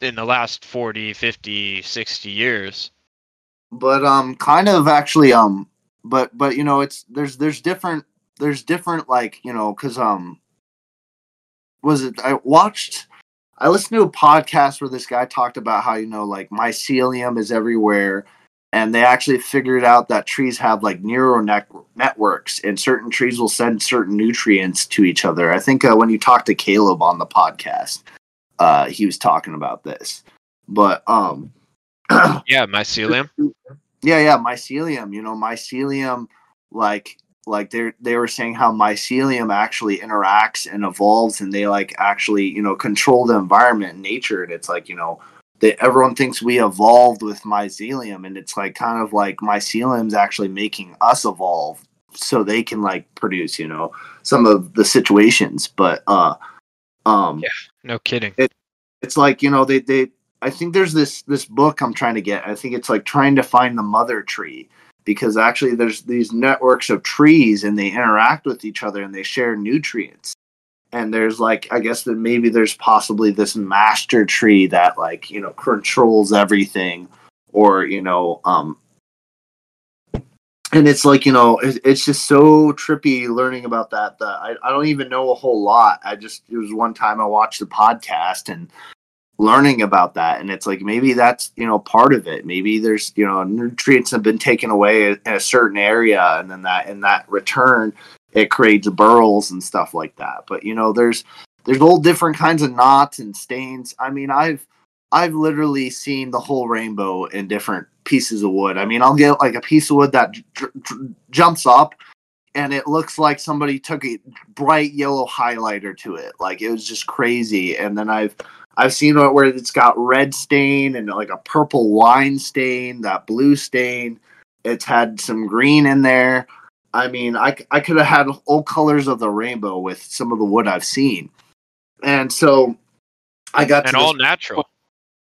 in the last 40 50 60 years but um kind of actually um but but you know it's there's there's different there's different like you know because um was it i watched i listened to a podcast where this guy talked about how you know like mycelium is everywhere and they actually figured out that trees have like neural net- networks and certain trees will send certain nutrients to each other. I think uh, when you talked to caleb on the podcast uh he was talking about this. But um yeah, mycelium. Yeah, yeah, mycelium. You know, mycelium, like, like they they were saying how mycelium actually interacts and evolves, and they like actually you know control the environment and nature. And it's like you know that everyone thinks we evolved with mycelium, and it's like kind of like mycelium's actually making us evolve so they can like produce you know some of the situations. But uh, um, yeah, no kidding. It, it's like you know they they I think there's this this book I'm trying to get. I think it's like trying to find the mother tree because actually there's these networks of trees and they interact with each other and they share nutrients. and there's like I guess that maybe there's possibly this master tree that like you know controls everything, or you know um and it's like you know it's just so trippy learning about that that I, I don't even know a whole lot i just it was one time i watched the podcast and learning about that and it's like maybe that's you know part of it maybe there's you know nutrients have been taken away in a certain area and then that in that return it creates burls and stuff like that but you know there's there's all different kinds of knots and stains i mean i've i've literally seen the whole rainbow in different pieces of wood. I mean, I'll get like a piece of wood that j- j- jumps up and it looks like somebody took a bright yellow highlighter to it. Like it was just crazy. And then I've I've seen it where it's got red stain and like a purple wine stain, that blue stain. It's had some green in there. I mean, I, I could have had all colors of the rainbow with some of the wood I've seen. And so I got and all this, natural.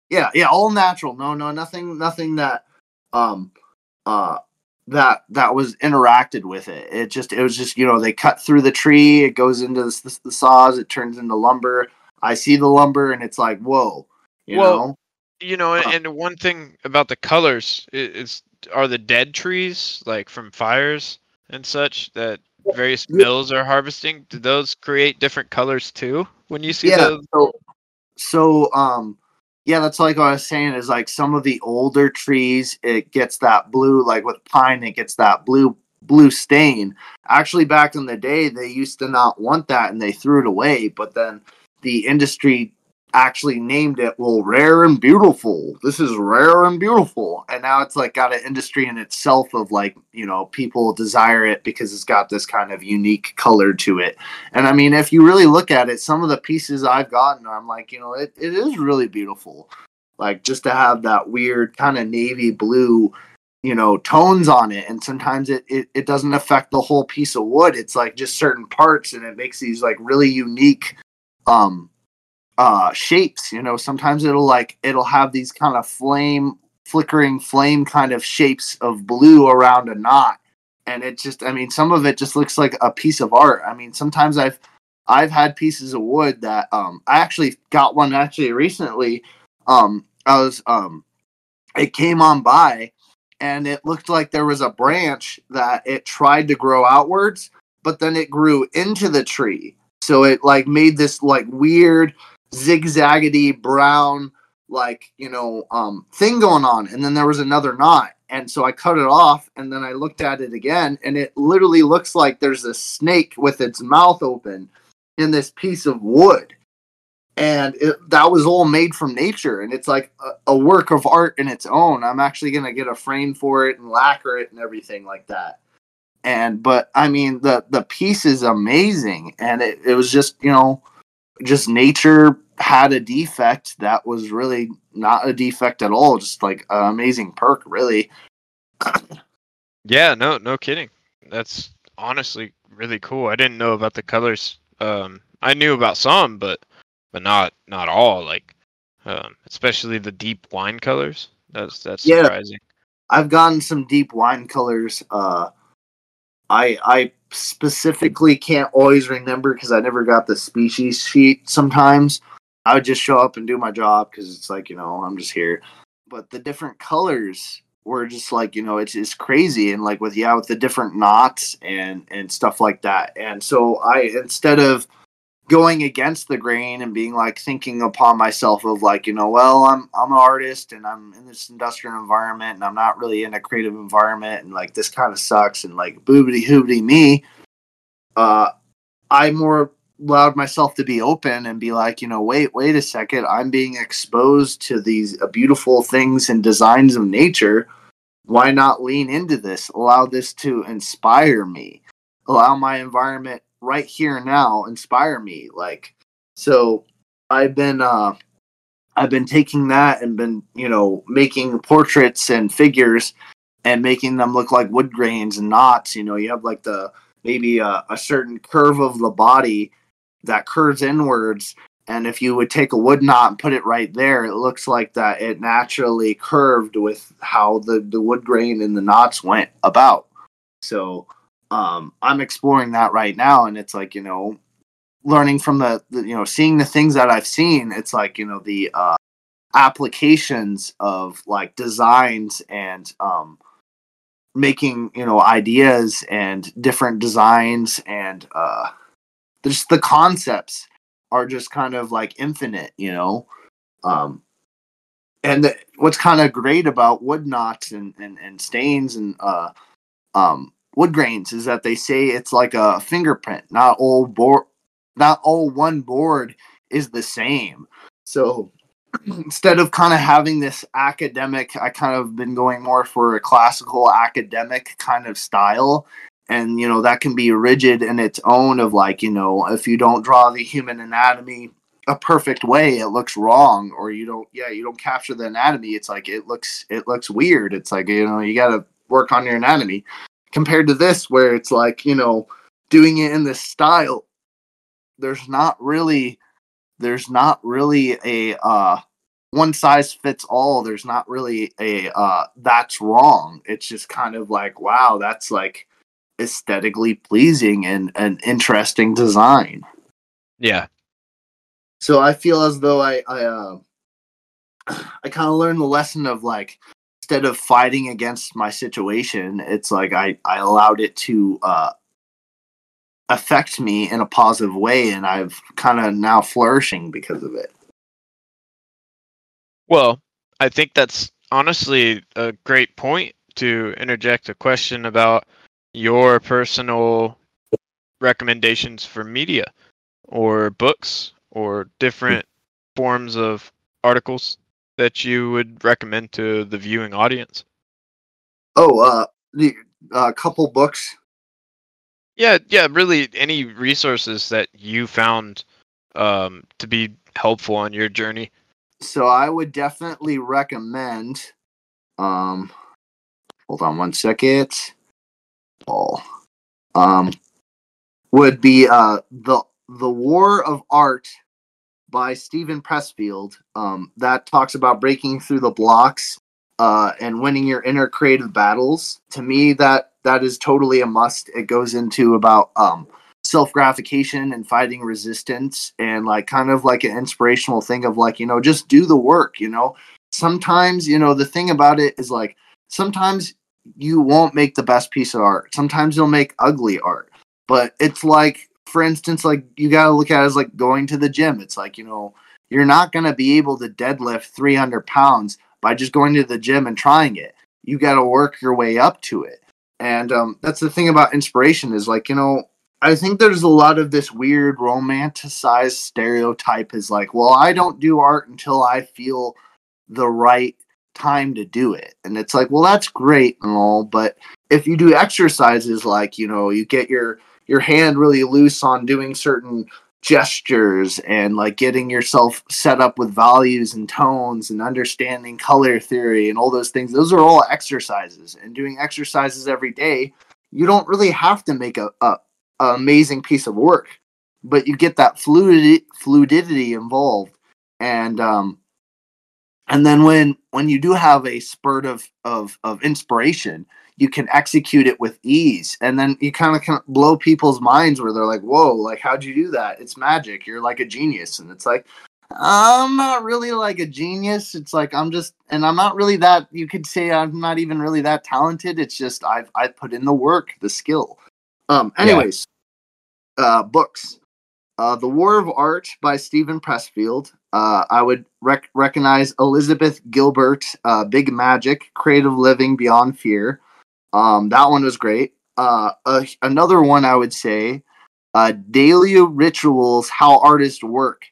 Yeah, yeah, all natural. No, no, nothing, nothing that, um, uh, that that was interacted with it. It just, it was just, you know, they cut through the tree. It goes into the, the, the saws. It turns into lumber. I see the lumber, and it's like, whoa, you well, know. You know, uh, and one thing about the colors is, are the dead trees like from fires and such that various mills are harvesting. Do those create different colors too when you see yeah, those? So, so um yeah, that's like what I was saying is like some of the older trees, it gets that blue, like with pine, it gets that blue blue stain. Actually, back in the day, they used to not want that and they threw it away. But then the industry actually named it well rare and beautiful. This is rare and beautiful. And now it's like got an industry in itself of like you know people desire it because it's got this kind of unique color to it. And i mean if you really look at it some of the pieces i've gotten i'm like you know it, it is really beautiful. Like just to have that weird kind of navy blue you know tones on it and sometimes it, it it doesn't affect the whole piece of wood. It's like just certain parts and it makes these like really unique um uh shapes you know sometimes it'll like it'll have these kind of flame flickering flame kind of shapes of blue around a knot. And it just i mean some of it just looks like a piece of art. I mean sometimes i've i've had pieces of wood that um i actually got one actually recently. Um i was um it came on by and it looked like there was a branch that it tried to grow outwards but then it grew into the tree so it like made this like weird zigzaggedy brown like you know um thing going on. And then there was another knot. And so i cut it off and then i looked at it again and it literally looks like there's a snake with its mouth open in this piece of wood. And it, that was all made from nature and it's like a, a work of art in its own. I'm actually going to get a frame for it and lacquer it and everything like that and but i mean the the piece is amazing and it, it was just you know just nature had a defect that was really not a defect at all just like an amazing perk really. Yeah no no kidding. That's honestly really cool. I didn't know about the colors um i knew about some but but not not all like um especially the deep wine colors. That's that's yeah, surprising. I've gotten some deep wine colors uh i i specifically can't always remember because I never got the species sheet sometimes. I would just show up and do my job because it's like, you know, I'm just here. But the different colors were just like, you know, it's it's crazy and like with yeah, with the different knots and and stuff like that. And so I instead of going against the grain and being like thinking upon myself of like, you know, well, I'm I'm an artist and I'm in this industrial environment and I'm not really in a creative environment and like this kind of sucks and like boobity hoobity me. Uh I more allowed myself to be open and be like, you know, wait, wait a second. I'm being exposed to these uh, beautiful things and designs of nature. Why not lean into this? Allow this to inspire me. Allow my environment right here now inspire me. Like, so I've been, uh, I've been taking that and been, you know, making portraits and figures and making them look like wood grains and knots. You know, you have like the maybe a, a certain curve of the body that curves inwards and if you would take a wood knot and put it right there it looks like that it naturally curved with how the, the wood grain and the knots went about so um, i'm exploring that right now and it's like you know learning from the, the you know seeing the things that I've seen, it's like you know the uh, applications of like designs and um, making you know ideas and different designs and uh, just the concepts are just kind of like infinite, you know. Um, and the, what's kind of great about wood knots and, and, and stains and uh, um, wood grains is that they say it's like a fingerprint. Not all board, not all one board is the same. So instead of kind of having this academic, I kind of been going more for a classical academic kind of style. And, you know, that can be rigid in its own of like, you know, if you don't draw the human anatomy a perfect way, it looks wrong. Or you don't, yeah, you don't capture the anatomy. It's like, it looks, it looks weird. It's like, you know, you got to work on your anatomy compared to this where it's like, you know, doing it in this style. There's not really there's not really a uh, one size fits all. There's not really a uh, that's wrong. It's just kind of like, wow, that's like aesthetically pleasing and an interesting design. Yeah. So I feel as though I I uh, I kind of learned the lesson of like instead of fighting against my situation, it's like I I allowed it to uh, affect me in a positive way and I've kind of now flourishing because of it. Well, I think that's honestly a great point to interject a question about your personal recommendations for media or books or different forms of articles that you would recommend to the viewing audience. Oh, uh, the a uh, couple books yeah, yeah, really any resources that you found um, to be helpful on your journey. So I would definitely recommend um hold on one second. Paul. Um would be uh the the War of Art by Steven Pressfield. Um that talks about breaking through the blocks uh and winning your inner creative battles. To me that that is totally a must. It goes into about um, self gratification and fighting resistance and like kind of like an inspirational thing of like, you know, just do the work, you know. Sometimes, you know, the thing about it is like sometimes you won't make the best piece of art. Sometimes you'll make ugly art. But it's like, for instance, like you got to look at it as like going to the gym. It's like, you know, you're not going to be able to deadlift 300 pounds by just going to the gym and trying it. You got to work your way up to it and um, that's the thing about inspiration is like you know i think there's a lot of this weird romanticized stereotype is like well i don't do art until i feel the right time to do it and it's like well that's great and all but if you do exercises like you know you get your your hand really loose on doing certain gestures and like getting yourself set up with values and tones and understanding color theory and all those things. Those are all exercises and doing exercises every day you don't really have to make a, a, a amazing piece of work but you get that fluidity fluidity involved. And um and then when when you do have a spurt of of of inspiration you can execute it with ease. And then you kind of can blow people's minds where they're like whoa like how'd you do that? It's magic. You're like a genius. And it's like i'm not really like a genius. It's like i'm just and i'm not really that you could say i'm not even really that talented. It's just i've i put in the work the skill. Um anyways yeah. uh books. Uh the war of art by steven pressfield. Uh, I would rec- recognize Elizabeth Gilbert, uh, Big Magic, Creative Living Beyond Fear. Um, that one was great. Uh, uh, another one I would say, uh, Daily Rituals: How Artists Work,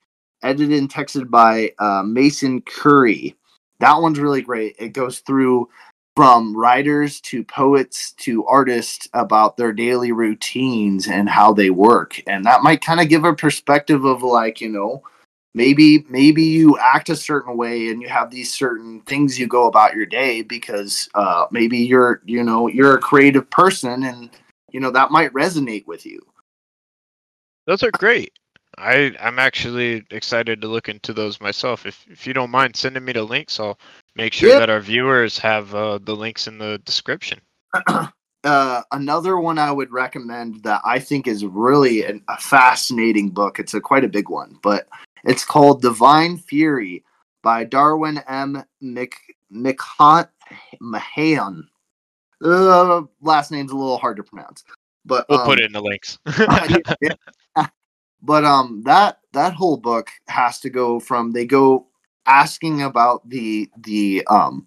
edited and texted by uh, Mason Currey. That one's really great. It goes through from writers to poets to artists about their daily routines and how they work, and that might kind of give a perspective of like you know maybe maybe you act a certain way and you have these certain things you go about your day because uh, maybe you're you know you're a creative person and you know that might resonate with you those are great i i'm actually excited to look into those myself if if you don't mind sending me the links i'll make sure yep. that our viewers have uh, the links in the description uh, another one I would recommend that I think is really an, a fascinating book. It's a quite a big one, but it's called Divine Fury by Darwin M. Mc Mahan. Uh, last name's a little hard to pronounce, but We'll um, put it in the links. but um that that whole book has to go from they go asking about the the um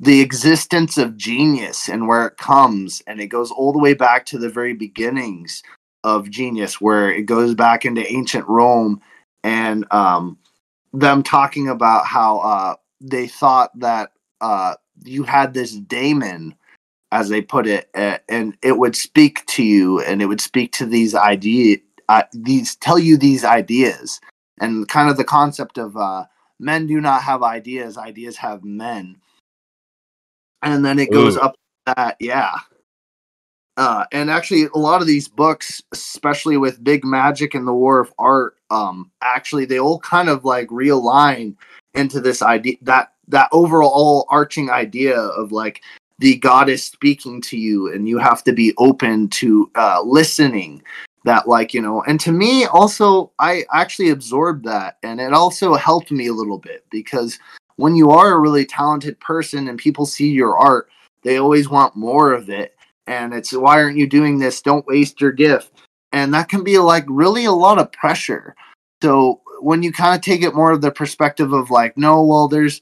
the existence of genius and where it comes and it goes all the way back to the very beginnings of genius where it goes back into ancient rome and um them talking about how uh they thought that uh you had this daemon as they put it and it would speak to you and it would speak to these idea uh, these tell you these ideas. And kind of the concept of uh men do not have ideas ideas have men. And then it goes Ooh. up that yeah uh and actually a lot of these books especially with big magic and the war of art um actually they all kind of like realign into this idea that that overall arching idea of like the goddess speaking to you and you have to be open to uh listening that like you know and to me also i actually absorbed that and it also helped me a little bit because when you are a really talented person and people see your art they always want more of it and it's why aren't you doing this? Don't waste your gift. And that can be like really a lot of pressure. So when you kind of take it more of the perspective of like no well there's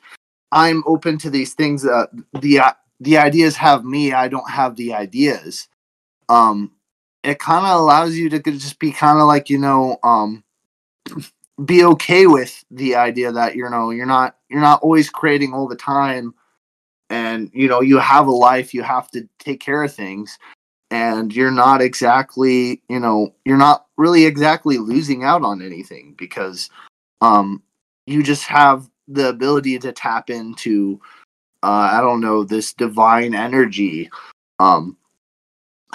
i'm open to these things uh, the uh, the ideas have me i don't have the ideas. Um it kind of allows you to just be kind of like you know um be okay with the idea that you know you're not you're not always creating all the time and you know you have a life you have to take care of things and you're not exactly you know you're not really exactly losing out on anything because um you just have the ability to tap into uh i don't know this divine energy um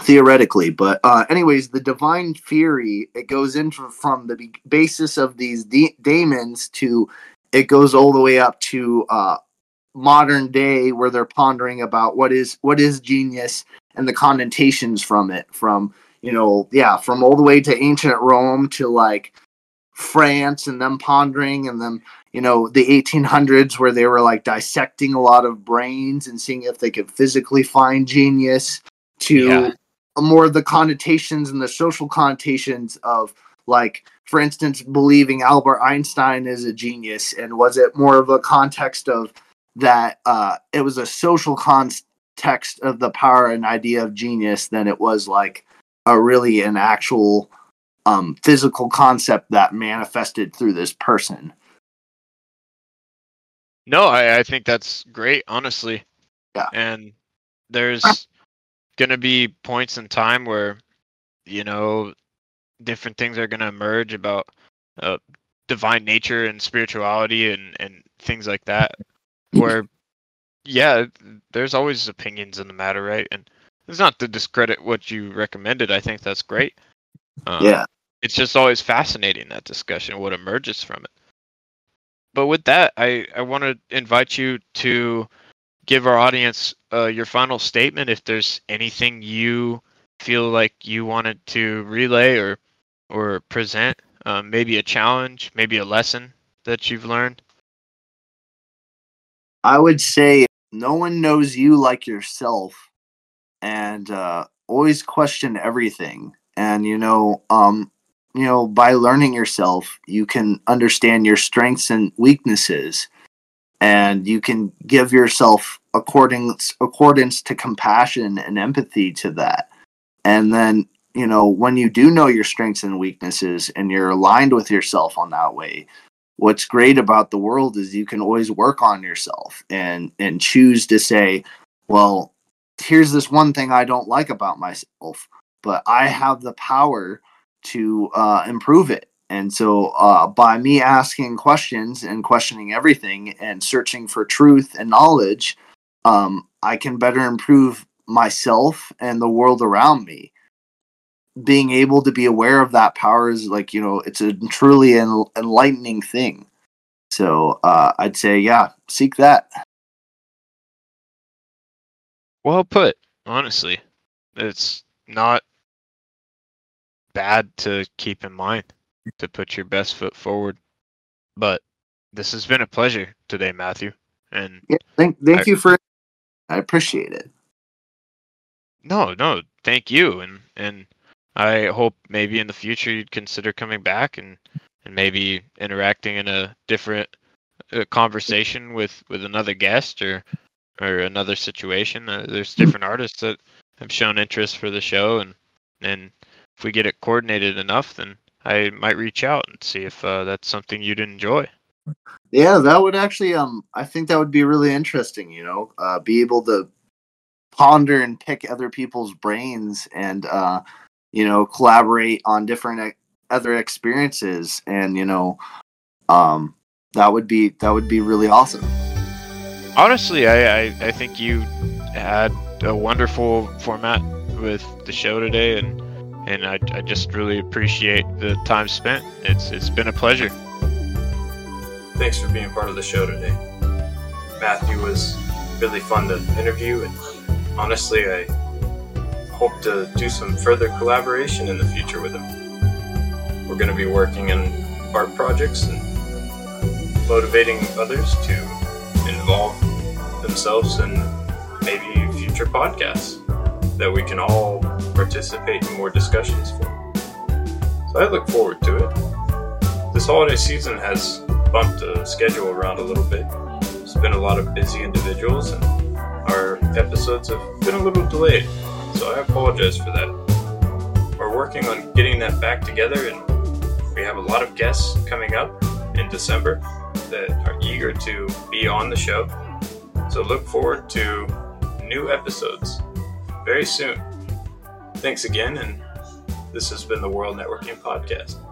theoretically. But uh anyways the divine fury it goes into from the basis of these de- daemons to it goes all the way up to uh modern day where they're pondering about what is what is genius and the connotations from it from you know yeah from all the way to ancient rome to like france and them pondering and then you know the 1800s where they were like dissecting a lot of brains and seeing if they could physically find genius to Yeah. more of the connotations and the social connotations of like for instance believing albert einstein is a genius and was it more of a context of that uh it was a social context of the power and idea of genius than it was like a really an actual um physical concept that manifested through this person No, I, I think that's great, honestly. Yeah. And there's gonna be points in time where, you know, different things are gonna emerge about uh, divine nature and spirituality and and things like that. Where, yeah, there's always opinions in the matter, right? And it's not to discredit what you recommended. I think that's great. Um, yeah it's just always fascinating that discussion what emerges from it but with that i i want to invite you to give our audience uh, your final statement if there's anything you feel like you wanted to relay or or present um, maybe a challenge maybe a lesson that you've learned I would say no one knows you like yourself and uh always question everything. And you know, um you know, by learning yourself, you can understand your strengths and weaknesses and you can give yourself accordance accordance to compassion and empathy to that. And then, you know, when you do know your strengths and weaknesses and you're aligned with yourself on that way, what's great about the world is you can always work on yourself and and choose to say well here's this one thing i don't like about myself but i have the power to uh, improve it. And so uh, by me asking questions and questioning everything and searching for truth and knowledge um, i can better improve myself and the world around me being able to be aware of that power is like you know it's a truly en- enlightening thing so uh, i'd say yeah seek that well put honestly it's not bad to keep in mind to put your best foot forward. But this has been a pleasure today, Matthew. And Yeah, thank thank I- you for. I appreciate it. no, no, thank you. And and I hope maybe in the future you'd consider coming back and and maybe interacting in a different uh, conversation with with another guest or or another situation. Uh, there's different artists that have shown interest for the show, and and if we get it coordinated enough, then I might reach out and see if uh, that's something you'd enjoy. Yeah, that would actually um I think that would be really interesting, you know, uh be able to ponder and pick other people's brains and uh you know, collaborate on different e- other experiences and you know um that would be that would be really awesome. Honestly, I, I, I think you had a wonderful format with the show today, and and I, I just really appreciate the time spent. It's it's been a pleasure. Thanks for being part of the show today. Matthew was really fun to interview, and honestly, I hope to do some further collaboration in the future with him. We're going to be working on art projects and motivating others to involve themselves in maybe future podcasts that we can all participate in more discussions for. So I look forward to it. This holiday season has bumped the schedule around a little bit. There's been a lot of busy individuals, and our episodes have been a little delayed, so I apologize for that. We're working on getting that back together, and we have a lot of guests coming up in December that are eager to be on the show. So look forward to new episodes very soon. Thanks again, and this has been the World Networking Podcast.